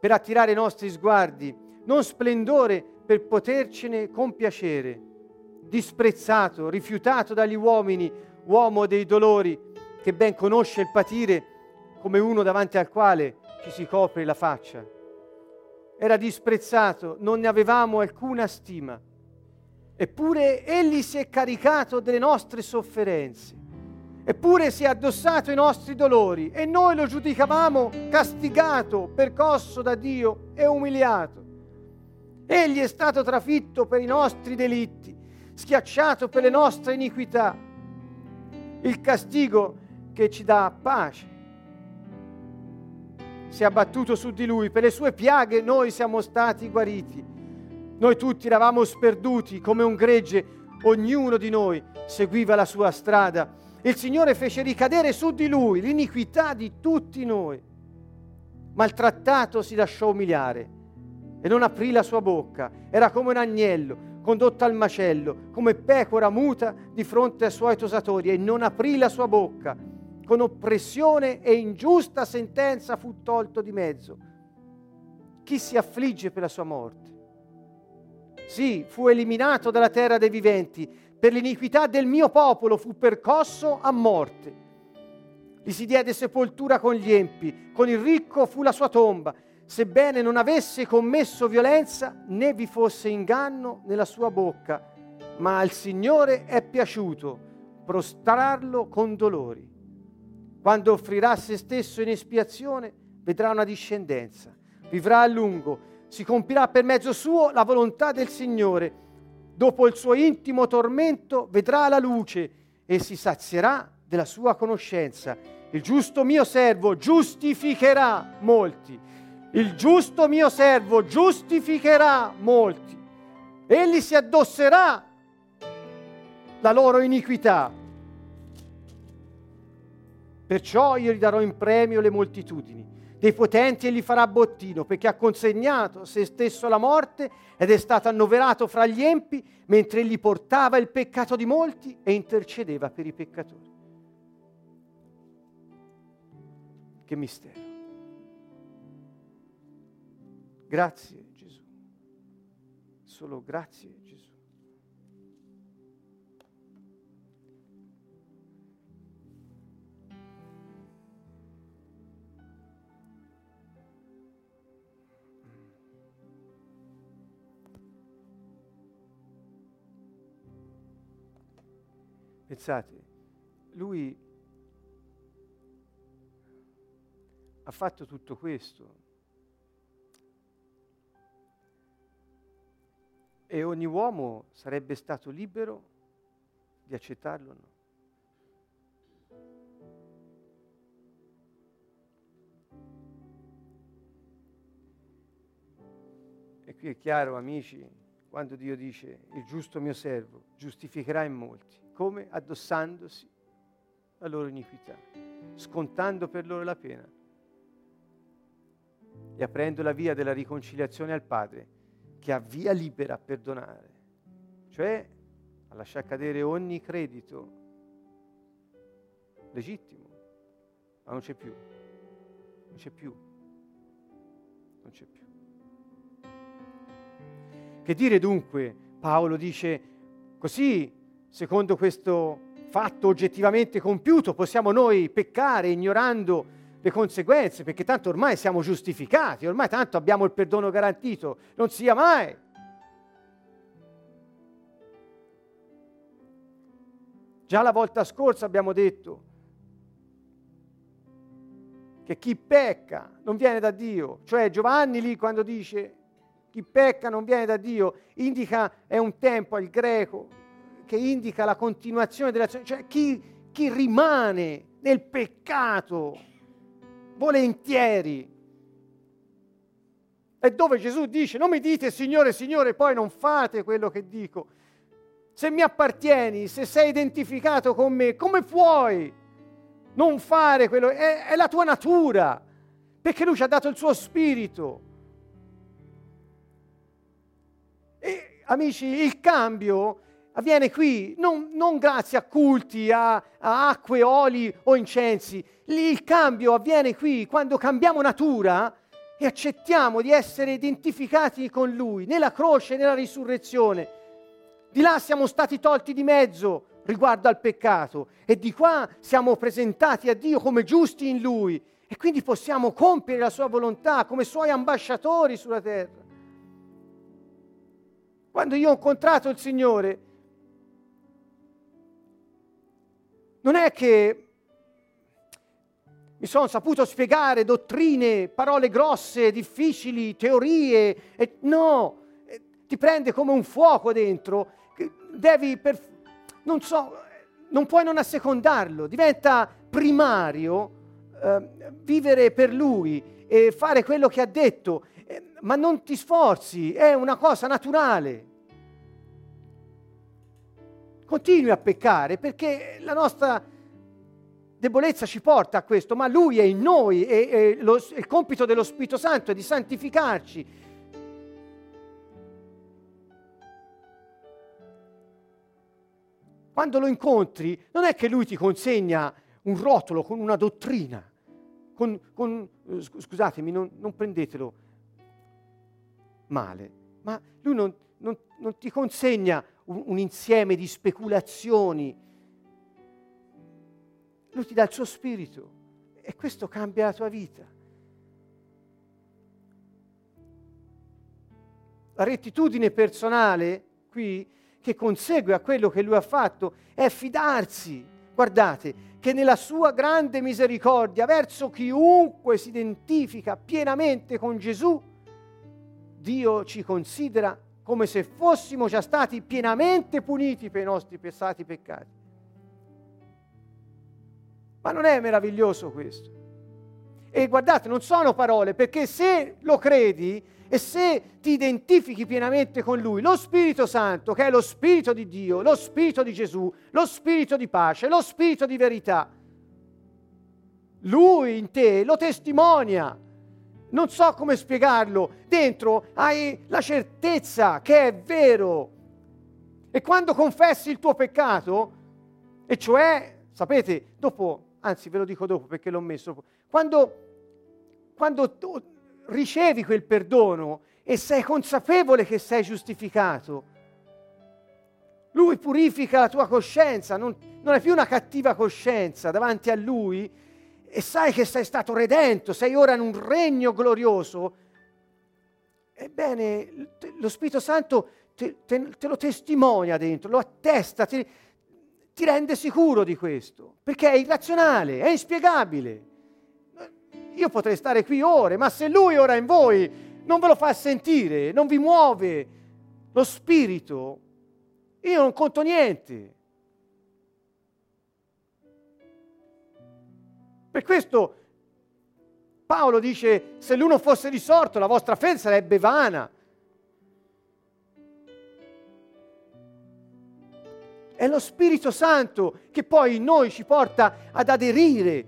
per attirare i nostri sguardi, non splendore per potercene compiacere. Disprezzato, rifiutato dagli uomini, uomo dei dolori, che ben conosce il patire come uno davanti al quale ci si copre la faccia. Era disprezzato, non ne avevamo alcuna stima. Eppure egli si è caricato delle nostre sofferenze. Eppure si è addossato i nostri dolori e noi lo giudicavamo castigato, percosso da Dio e umiliato. Egli è stato trafitto per i nostri delitti, schiacciato per le nostre iniquità. il castigo che ci dà pace. Si è abbattuto su di lui, per le sue piaghe noi siamo stati guariti. Noi tutti eravamo sperduti come un gregge, ognuno di noi seguiva la sua strada. Il Signore fece ricadere su di lui l'iniquità di tutti noi. Maltrattato si lasciò umiliare e non aprì la sua bocca. Era come un agnello condotto al macello, come pecora muta di fronte ai suoi tosatori e non aprì la sua bocca. Con oppressione e ingiusta sentenza fu tolto di mezzo. Chi si affligge per la sua morte? Sì, fu eliminato dalla terra dei viventi. Per l'iniquità del mio popolo fu percosso a morte. Gli si diede sepoltura con gli empi, con il ricco fu la sua tomba sebbene non avesse commesso violenza né vi fosse inganno nella sua bocca, ma al Signore è piaciuto prostrarlo con dolori. Quando offrirà se stesso in espiazione, vedrà una discendenza, vivrà a lungo, si compirà per mezzo suo la volontà del Signore. Dopo il suo intimo tormento vedrà la luce e si sazierà della sua conoscenza. Il giusto mio servo giustificherà molti il giusto mio servo giustificherà molti. Egli si addosserà la loro iniquità. Perciò io gli darò in premio le moltitudini. Dei potenti egli farà bottino, perché ha consegnato se stesso alla morte ed è stato annoverato fra gli empi, mentre egli portava il peccato di molti e intercedeva per i peccatori. Che mistero. Grazie Gesù. Solo grazie Gesù. Pensate, lui ha fatto tutto questo E ogni uomo sarebbe stato libero di accettarlo o no. E qui è chiaro, amici, quando Dio dice il giusto mio servo giustificherà in molti, come addossandosi la loro iniquità, scontando per loro la pena e aprendo la via della riconciliazione al Padre che ha via libera a perdonare, cioè a lasciare cadere ogni credito legittimo, ma non c'è più, non c'è più, non c'è più. Che dire dunque? Paolo dice, così, secondo questo fatto oggettivamente compiuto, possiamo noi peccare ignorando le conseguenze, perché tanto ormai siamo giustificati, ormai tanto abbiamo il perdono garantito, non sia mai. Già la volta scorsa abbiamo detto che chi pecca non viene da Dio, cioè Giovanni lì quando dice chi pecca non viene da Dio, indica, è un tempo al greco che indica la continuazione dell'azione, cioè chi, chi rimane nel peccato volentieri. E dove Gesù dice, non mi dite Signore, Signore, poi non fate quello che dico. Se mi appartieni, se sei identificato con me, come puoi non fare quello? È, è la tua natura, perché Lui ci ha dato il suo spirito. E amici, il cambio avviene qui non, non grazie a culti, a, a, acque, oli o incensi. Il cambio avviene qui quando cambiamo natura e accettiamo di essere identificati con Lui, nella croce, nella risurrezione. Di là siamo stati tolti di mezzo riguardo al peccato e di qua siamo presentati a Dio come giusti in Lui e quindi possiamo compiere la Sua volontà come Suoi ambasciatori sulla terra. Quando io ho incontrato il Signore, non è che mi sono saputo spiegare dottrine, parole grosse, difficili, teorie, e no, ti prende come un fuoco dentro, devi, per, non so, non puoi non assecondarlo, diventa primario eh, vivere per lui e fare quello che ha detto, eh, ma non ti sforzi, è una cosa naturale. Continui a peccare perché la nostra debolezza ci porta a questo, ma lui è in noi e, il compito dello Spirito Santo è di santificarci. Quando lo incontri, non è che lui ti consegna un rotolo con una dottrina, con, con, eh, scusatemi, non, non, prendetelo male, ma lui non, non, non ti consegna un, un insieme di speculazioni, lui ti dà il suo spirito e questo cambia la tua vita. La rettitudine personale qui che consegue a quello che lui ha fatto è fidarsi, guardate, che nella sua grande misericordia verso chiunque si identifica pienamente con Gesù, Dio ci considera come se fossimo già stati pienamente puniti per i nostri passati peccati. Ma non è meraviglioso questo? E guardate, non sono parole, perché se lo credi e se ti identifichi pienamente con Lui, lo Spirito Santo, che è lo Spirito di Dio, lo Spirito di Gesù, lo Spirito di pace, lo Spirito di verità, Lui in te lo testimonia. Non so come spiegarlo, dentro hai la certezza che è vero. E quando confessi il tuo peccato, e cioè, sapete, dopo anzi ve lo dico dopo perché l'ho messo, quando, quando tu ricevi quel perdono e sei consapevole che sei giustificato, lui purifica la tua coscienza, non, non hai più una cattiva coscienza davanti a lui e sai che sei stato redento, sei ora in un regno glorioso. Ebbene, lo Spirito Santo te, te, te lo testimonia dentro, lo attesta, ti, ti rende sicuro di questo, perché è irrazionale, è inspiegabile. Io potrei stare qui ore, ma se lui ora in voi non ve lo fa sentire, non vi muove lo spirito, io non conto niente. Per questo Paolo dice, se l'uno fosse risorto, la vostra fede sarebbe vana. È lo Spirito Santo che poi in noi ci porta ad aderire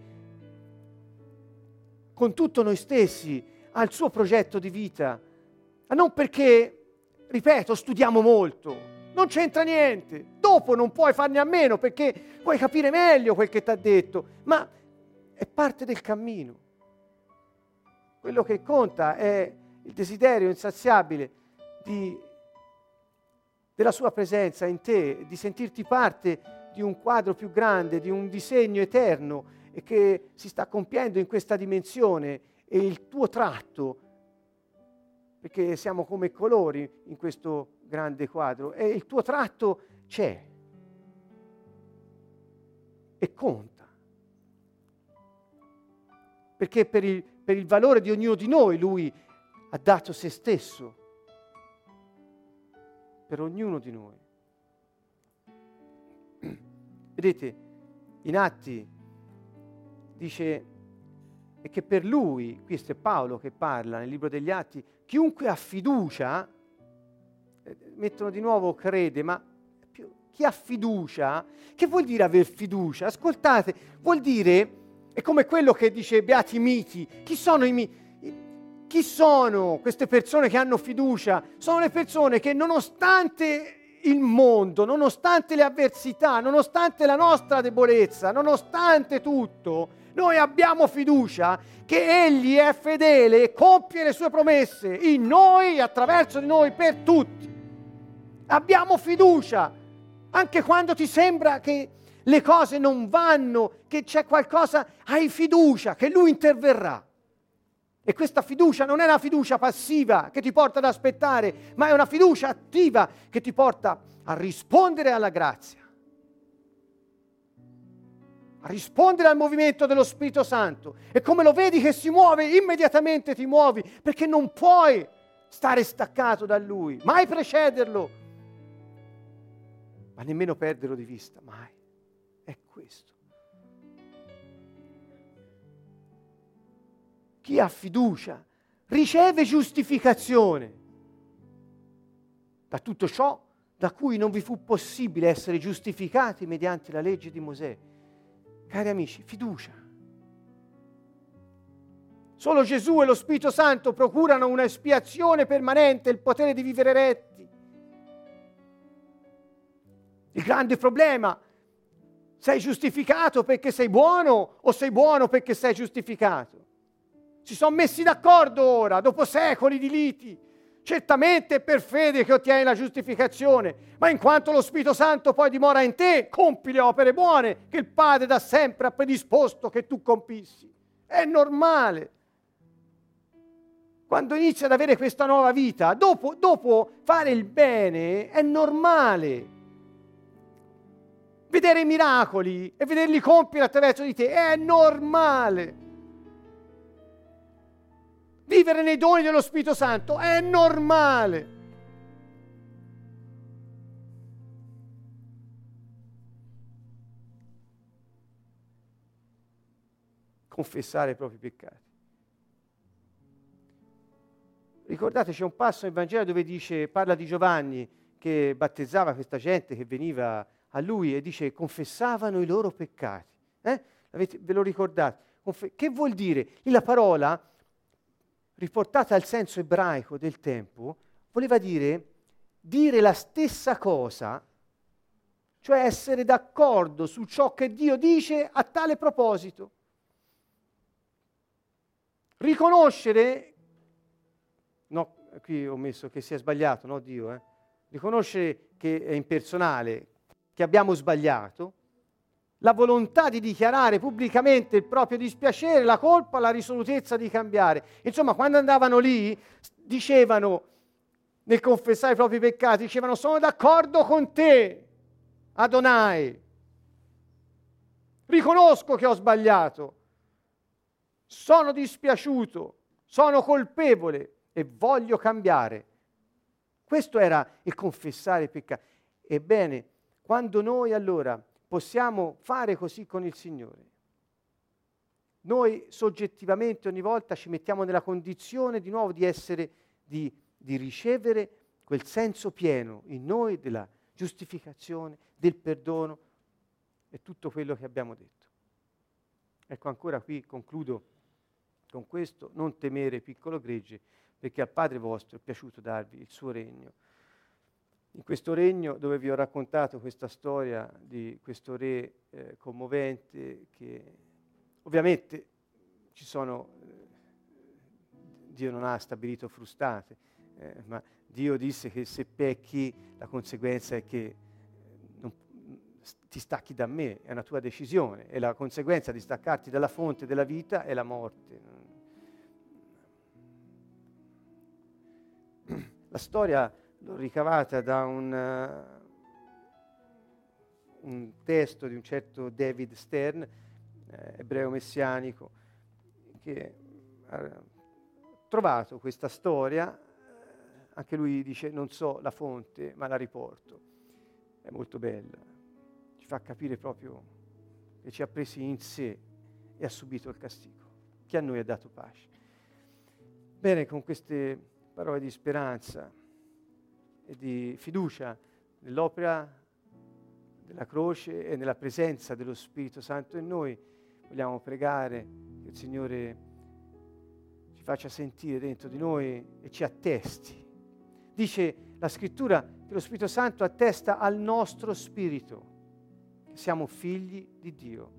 con tutto noi stessi al suo progetto di vita. Ma non perché, ripeto, studiamo molto, non c'entra niente. Dopo non puoi farne a meno perché puoi capire meglio quel che ti ha detto, ma è parte del cammino. Quello che conta è il desiderio insaziabile di della sua presenza in te, di sentirti parte di un quadro più grande, di un disegno eterno e che si sta compiendo in questa dimensione e il tuo tratto, perché siamo come colori in questo grande quadro, e il tuo tratto c'è e conta. Perché per il, per il valore di ognuno di noi lui ha dato se stesso per ognuno di noi. [CLEARS THROAT] Vedete, in Atti dice e che per lui, questo è Paolo che parla nel libro degli Atti, chiunque ha fiducia, eh, mettono di nuovo crede, ma chi ha fiducia, che vuol dire aver fiducia? Ascoltate, vuol dire, è come quello che dice Beati miti, chi sono i miti? Chi sono queste persone che hanno fiducia? Sono le persone che nonostante il mondo, nonostante le avversità, nonostante la nostra debolezza, nonostante tutto, noi abbiamo fiducia che Egli è fedele e compie le sue promesse in noi, attraverso di noi, per tutti. Abbiamo fiducia anche quando ti sembra che le cose non vanno, che c'è qualcosa, hai fiducia che Lui interverrà. E questa fiducia non è una fiducia passiva che ti porta ad aspettare, ma è una fiducia attiva che ti porta a rispondere alla grazia, a rispondere al movimento dello Spirito Santo. E come lo vedi che si muove, immediatamente ti muovi, perché non puoi stare staccato da Lui, mai precederlo, ma nemmeno perderlo di vista, mai. questo. Chi ha fiducia riceve giustificazione da tutto ciò da cui non vi fu possibile essere giustificati mediante la legge di Mosè. Cari amici, fiducia. Solo Gesù e lo Spirito Santo procurano un'espiazione permanente, il potere di vivere retti. Il grande problema, sei giustificato perché sei buono o sei buono perché sei giustificato? Si sono messi d'accordo ora, dopo secoli di liti. Certamente è per fede che ottieni la giustificazione, ma in quanto lo Spirito Santo poi dimora in te, compi le opere buone che il Padre da sempre ha predisposto che tu compissi. È normale. Quando inizi ad avere questa nuova vita, dopo, dopo fare il bene, è normale. Vedere i miracoli e vederli compiere attraverso di te è normale. Vivere nei doni dello Spirito Santo è normale. Confessare i propri peccati. Ricordate, c'è un passo nel Vangelo dove dice, parla di Giovanni che battezzava questa gente che veniva a lui e dice confessavano i loro peccati. Eh? Ve lo ricordate? Confe- che vuol dire? La parola riportata al senso ebraico del tempo, voleva dire dire la stessa cosa, cioè essere d'accordo su ciò che Dio dice a tale proposito. Riconoscere, no, qui ho messo che sia sbagliato, no Dio, eh? riconoscere che è impersonale, che abbiamo sbagliato, la volontà di dichiarare pubblicamente il proprio dispiacere, la colpa, la risolutezza di cambiare. Insomma, quando andavano lì, dicevano, nel confessare i propri peccati, dicevano sono d'accordo con te, Adonai. Riconosco che ho sbagliato, sono dispiaciuto, sono colpevole e voglio cambiare. Questo era il confessare i peccati. Ebbene, quando noi allora possiamo fare così con il Signore. Noi soggettivamente ogni volta ci mettiamo nella condizione di nuovo di essere, di, di ricevere quel senso pieno in noi della giustificazione, del perdono e tutto quello che abbiamo detto. Ecco ancora qui concludo con questo, non temere piccolo gregge, perché al Padre vostro è piaciuto darvi il suo regno in questo regno dove vi ho raccontato questa storia di questo re eh, commovente che ovviamente ci sono, eh, Dio non ha stabilito frustate, eh, ma Dio disse che se pecchi la conseguenza è che eh, non, ti stacchi da me, è una tua decisione e la conseguenza di staccarti dalla fonte della vita è la morte. La storia ricavata da un, uh, un, testo di un certo David Stern, eh, ebreo messianico, che ha trovato questa storia, eh, anche lui dice non so la fonte, ma la riporto. È molto bella, ci fa capire proprio che ci ha presi in sé e ha subito il castigo, che a noi ha dato pace. Bene, con queste parole di speranza e di fiducia nell'opera della croce e nella presenza dello Spirito Santo in noi, vogliamo pregare che il Signore ci faccia sentire dentro di noi e ci attesti. Dice la scrittura che lo Spirito Santo attesta al nostro spirito che siamo figli di Dio,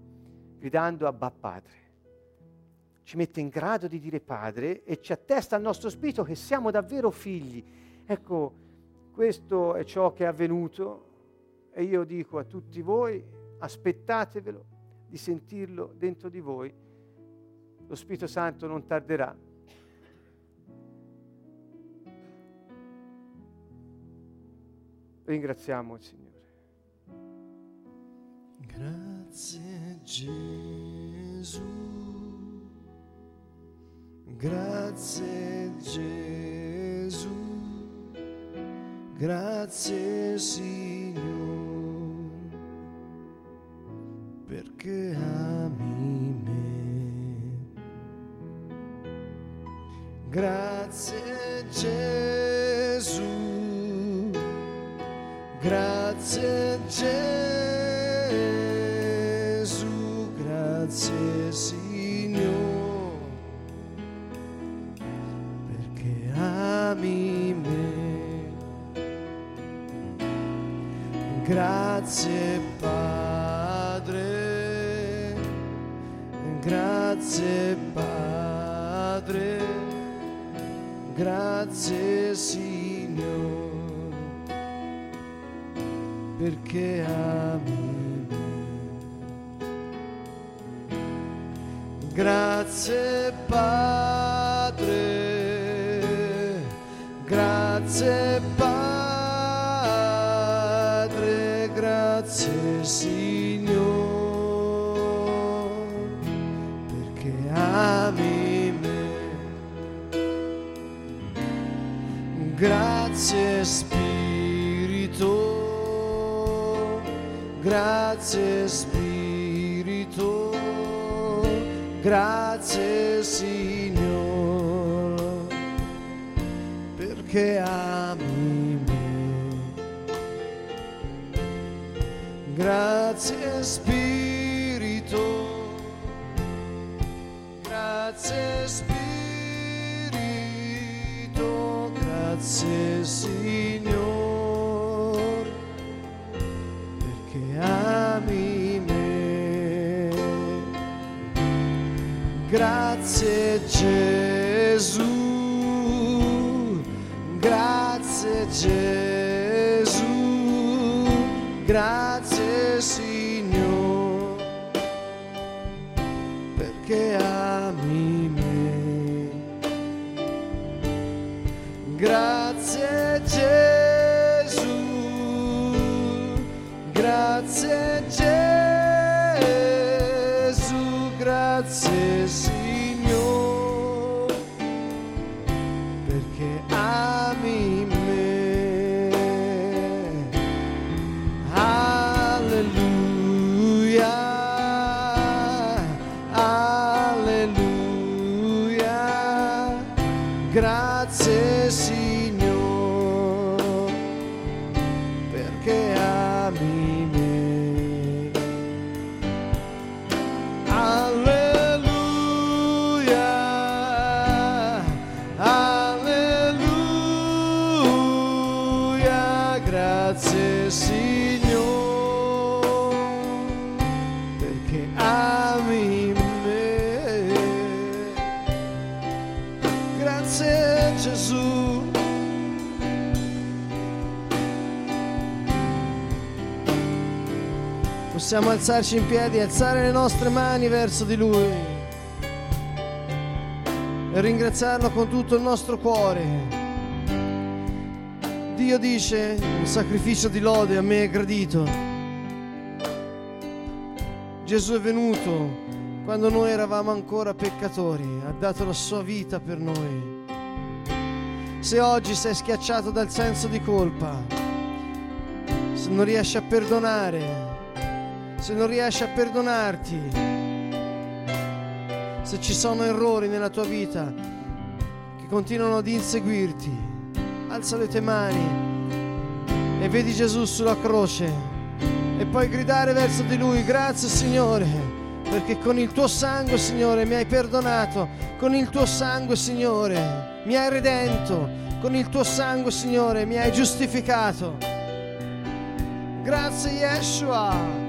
gridando Abba Padre. Ci mette in grado di dire Padre e ci attesta al nostro spirito che siamo davvero figli. Ecco, questo è ciò che è avvenuto e io dico a tutti voi, aspettatevelo di sentirlo dentro di voi. Lo Spirito Santo non tarderà. Ringraziamo il Signore. Grazie Gesù. Grazie Gesù. Grazie Signore, perché ami me. Grazie Gesù, grazie Gesù, grazie Signore. Grazie grazie Signore, Possiamo alzarci in piedi, alzare le nostre mani verso di Lui e ringraziarlo con tutto il nostro cuore. Dio dice, un sacrificio di lode a me è gradito. Gesù è venuto quando noi eravamo ancora peccatori, ha dato la sua vita per noi. Se oggi sei schiacciato dal senso di colpa, se non riesci a perdonare, se non riesci a perdonarti, se ci sono errori nella tua vita che continuano ad inseguirti, alza le tue mani e vedi Gesù sulla croce e puoi gridare verso di Lui, grazie Signore, perché con il tuo sangue Signore mi hai perdonato, con il tuo sangue Signore mi hai redento, con il tuo sangue Signore mi hai giustificato. Grazie Yeshua.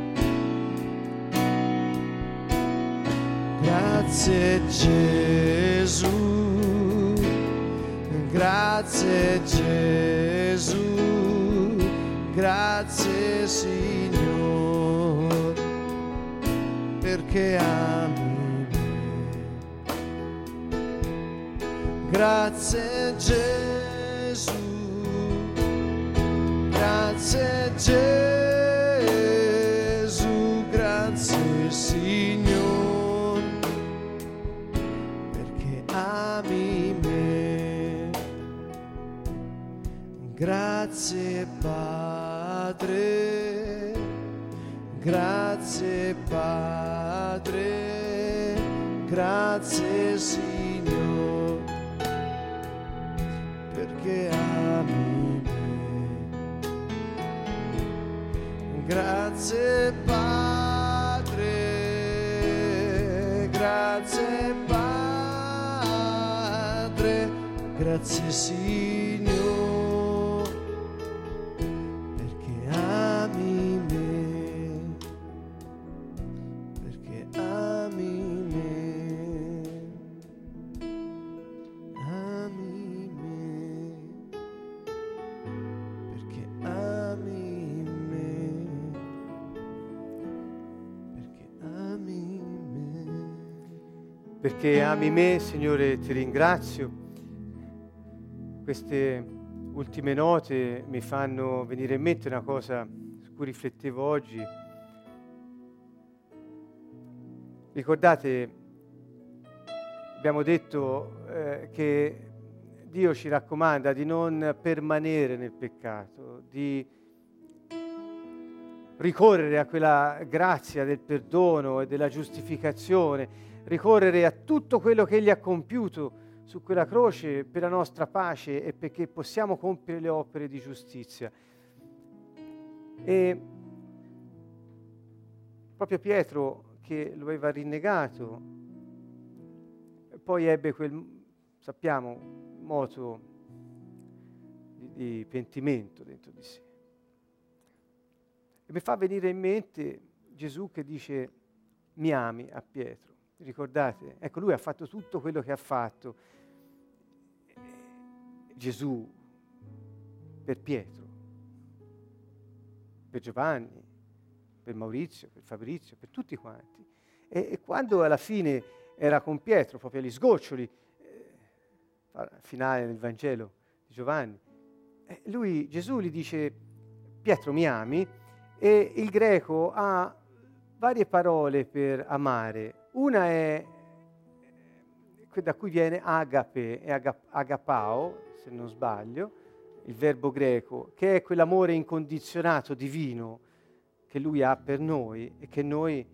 Grazie Gesù, grazie Gesù, grazie Signore, perché ami me. Grazie Gesù, grazie Gesù, grazie Signore, Grazie Padre, grazie Padre, grazie Signore, perché ami me. Grazie Padre, grazie Padre, grazie Signore. Perché ami me, Signore, ti ringrazio. Queste ultime note mi fanno venire in mente una cosa su cui riflettevo oggi. Ricordate, abbiamo detto eh, che Dio ci raccomanda di non permanere nel peccato, di ricorrere a quella grazia del perdono e della giustificazione, ricorrere a tutto quello che Egli ha compiuto su quella croce per la nostra pace e perché possiamo compiere le opere di giustizia. E proprio Pietro, che lo aveva rinnegato, poi ebbe quel, sappiamo, moto di, di pentimento dentro di sé. E mi fa venire in mente Gesù che dice mi ami a Pietro. Ricordate? Ecco, lui ha fatto tutto quello che ha fatto. Gesù per Pietro, per Giovanni, per Maurizio, per Fabrizio, per tutti quanti. E, e quando alla fine era con Pietro, proprio agli sgoccioli, eh, finale del Vangelo di Giovanni, eh, lui, Gesù gli dice, Pietro mi ami? E il greco ha varie parole per amare. Una è da cui viene agape e agapao, se non sbaglio, il verbo greco, che è quell'amore incondizionato divino che lui ha per noi e che, noi,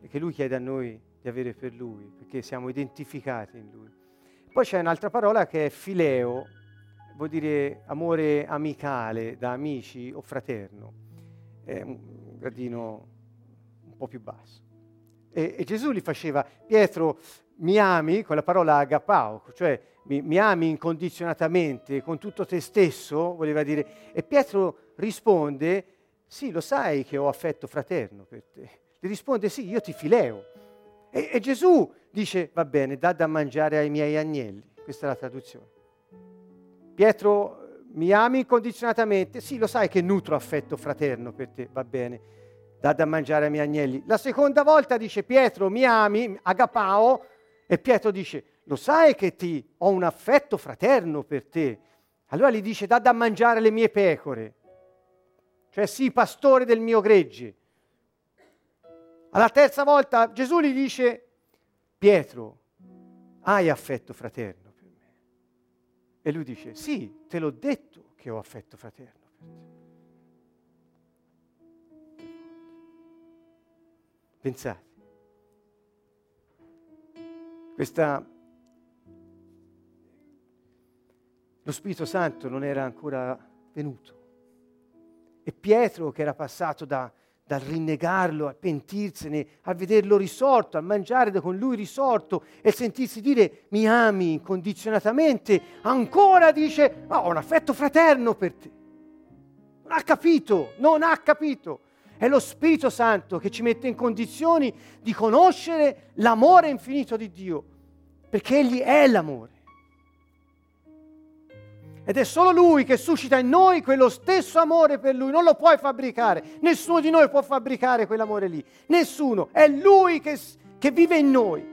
e che lui chiede a noi di avere per lui, perché siamo identificati in lui. Poi c'è un'altra parola che è fileo, vuol dire amore amicale, da amici o fraterno, è un gradino un po' più basso. E, e Gesù gli faceva, Pietro, mi ami con la parola agapao, cioè mi, mi, ami incondizionatamente con tutto te stesso, voleva dire. E Pietro risponde, sì, lo sai che ho affetto fraterno per te. Gli risponde, sì, io ti fileo. E, e Gesù dice, va bene, dà da mangiare ai miei agnelli. Questa è la traduzione. Pietro, mi ami incondizionatamente? Sì, lo sai che nutro affetto fraterno per te, va bene. Dà da mangiare ai miei agnelli. La seconda volta dice, Pietro, mi ami, agapao, e Pietro dice, lo sai che ti ho un affetto fraterno per te. Allora gli dice, da da mangiare le mie pecore. Cioè sii pastore del mio gregge. Alla terza volta Gesù gli dice, Pietro, hai affetto fraterno per me? E lui dice, sì, te l'ho detto che ho affetto fraterno per te. Pensate, questa, lo Spirito Santo non era ancora venuto. E Pietro, che era passato da, dal rinnegarlo, a pentirsene, a vederlo risorto, a mangiare con lui risorto e sentirsi dire mi ami incondizionatamente, ancora dice oh, ho un affetto fraterno per te. Non ha capito, non ha capito. È lo Spirito Santo che ci mette in condizioni di conoscere l'amore infinito di Dio, perché Egli è l'amore. Ed è solo Lui che suscita in noi quello stesso amore per Lui, non lo puoi fabbricare, nessuno di noi può fabbricare quell'amore lì, nessuno, è Lui che, che vive in noi.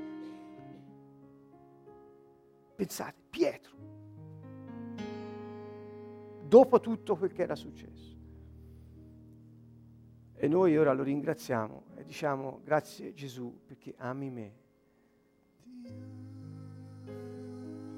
Pensate, Pietro, dopo tutto quel che era successo. E noi ora lo ringraziamo e diciamo grazie Gesù perché ami me.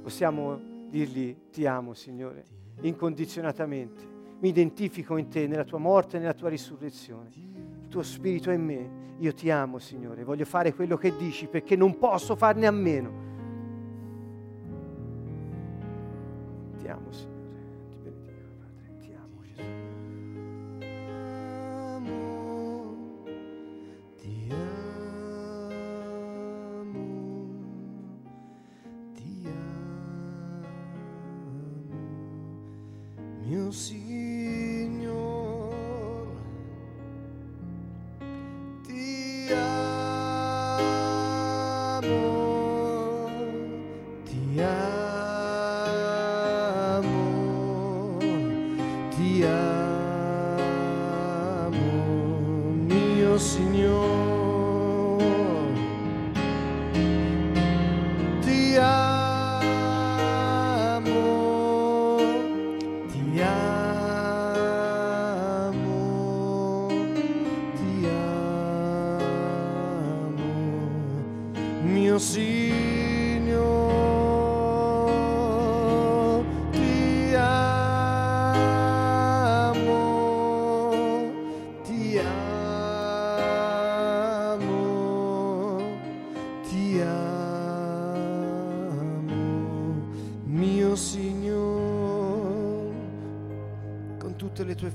Possiamo dirgli ti amo Signore, incondizionatamente. Mi identifico in te, nella tua morte e nella tua risurrezione. Il tuo spirito è in me. Io ti amo Signore, voglio fare quello che dici perché non posso farne a meno.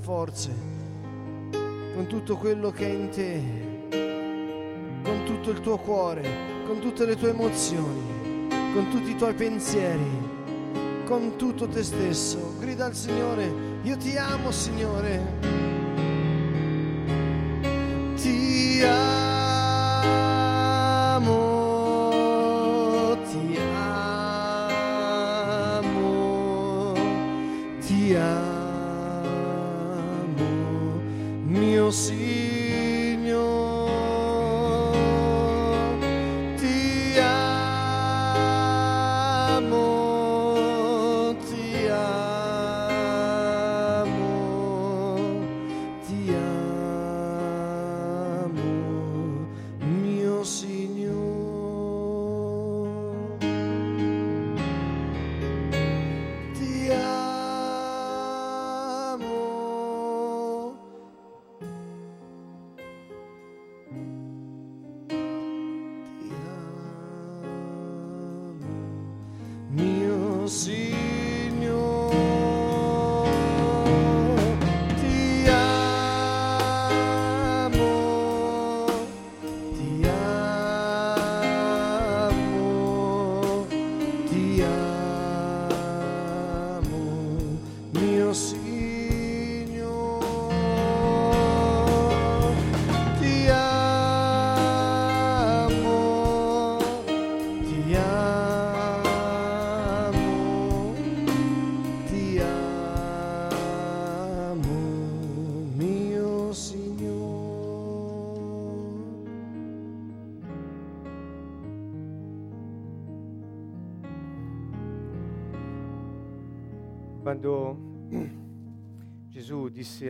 Forze, con tutto quello che è in te, con tutto il tuo cuore, con tutte le tue emozioni, con tutti i tuoi pensieri, con tutto te stesso. Grida al Signore, io ti amo Signore. Ti amo,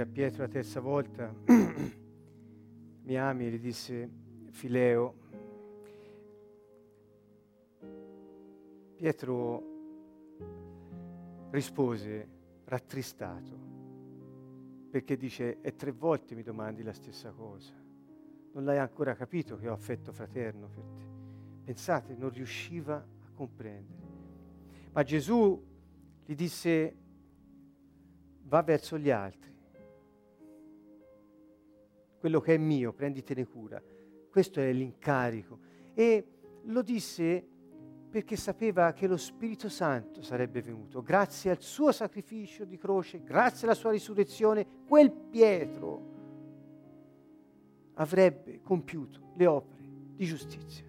a Pietro la terza volta, [CLEARS THROAT] mi ami, gli disse Fileo, Pietro rispose rattristato, perché dice, e tre volte mi domandi la stessa cosa, non l'hai ancora capito che ho affetto fraterno per te. Pensate, non riusciva a comprendere. Ma Gesù gli disse, va verso gli altri. Quello che è mio, prenditene cura. Questo è l'incarico. E lo disse perché sapeva che lo Spirito Santo sarebbe venuto. Grazie al suo sacrificio di croce, grazie alla sua risurrezione, quel Pietro avrebbe compiuto le opere di giustizia.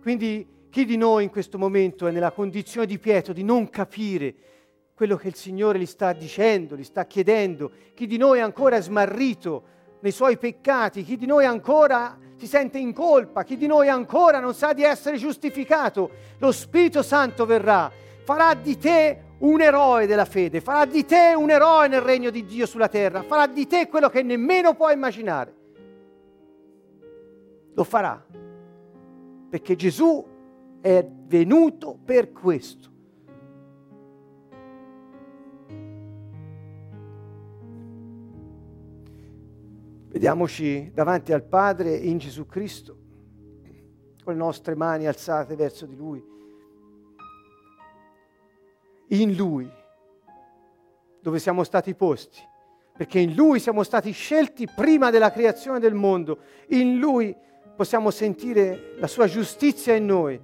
Quindi chi di noi in questo momento è nella condizione di Pietro di non capire quello che il Signore gli sta dicendo, gli sta chiedendo, chi di noi ancora è smarrito nei suoi peccati, chi di noi ancora si sente in colpa, chi di noi ancora non sa di essere giustificato, lo Spirito Santo verrà, farà di te un eroe della fede, farà di te un eroe nel regno di Dio sulla terra, farà di te quello che nemmeno puoi immaginare. Lo farà, perché Gesù è venuto per questo. Vediamoci davanti al Padre in Gesù Cristo, con le nostre mani alzate verso di Lui. In Lui, dove siamo stati posti, perché in Lui siamo stati scelti prima della creazione del mondo. In Lui possiamo sentire la Sua giustizia in noi.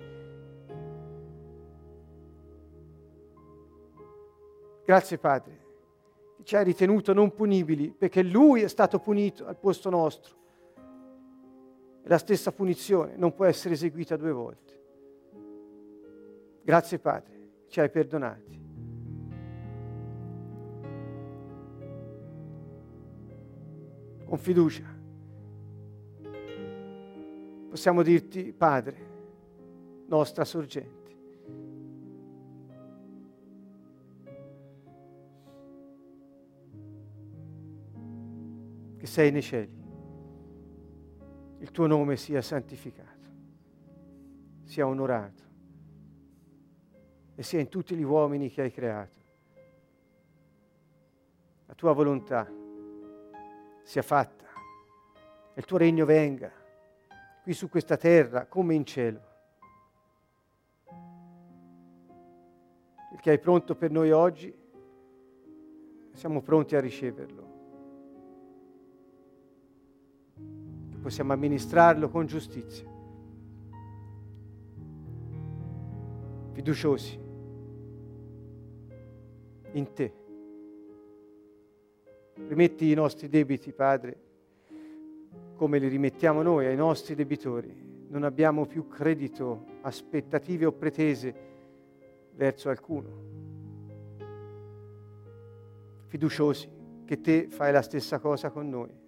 Grazie Padre, ci hai ritenuto non punibili perché Lui è stato punito al posto nostro. E la stessa punizione non può essere eseguita due volte. Grazie Padre, ci hai perdonati. Con fiducia possiamo dirti Padre, nostra sorgente. Sei nei cieli, il tuo nome sia santificato, sia onorato e sia in tutti gli uomini che hai creato. La tua volontà sia fatta e il tuo regno venga qui su questa terra come in cielo. Il che hai pronto per noi oggi, siamo pronti a riceverlo. Possiamo amministrarlo con giustizia, fiduciosi in te. Rimetti i nostri debiti, Padre, come li rimettiamo noi ai nostri debitori. Non abbiamo più credito, aspettative o pretese verso alcuno. Fiduciosi che te fai la stessa cosa con noi.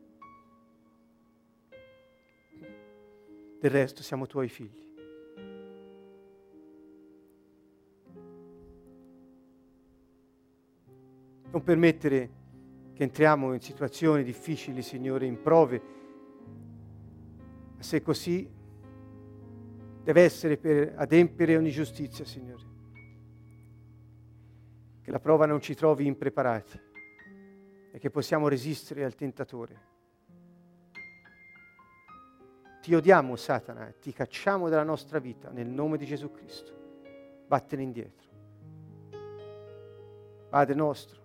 Del resto siamo tuoi figli. Non permettere che entriamo in situazioni difficili, Signore, in prove se così, deve essere per adempiere ogni giustizia, Signore. Che la prova non ci trovi impreparati e che possiamo resistere al tentatore. Ti odiamo, Satana, e ti cacciamo dalla nostra vita nel nome di Gesù Cristo. Vattene indietro. Padre nostro,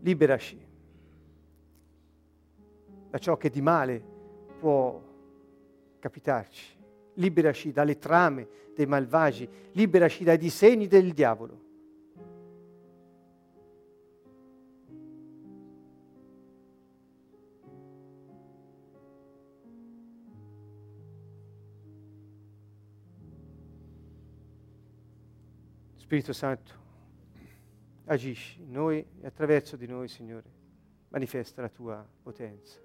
liberaci da ciò che di male può capitarci. Liberaci dalle trame dei malvagi, liberaci dai disegni del diavolo. Spirito Santo, agisci in noi e attraverso di noi, Signore, manifesta la tua potenza.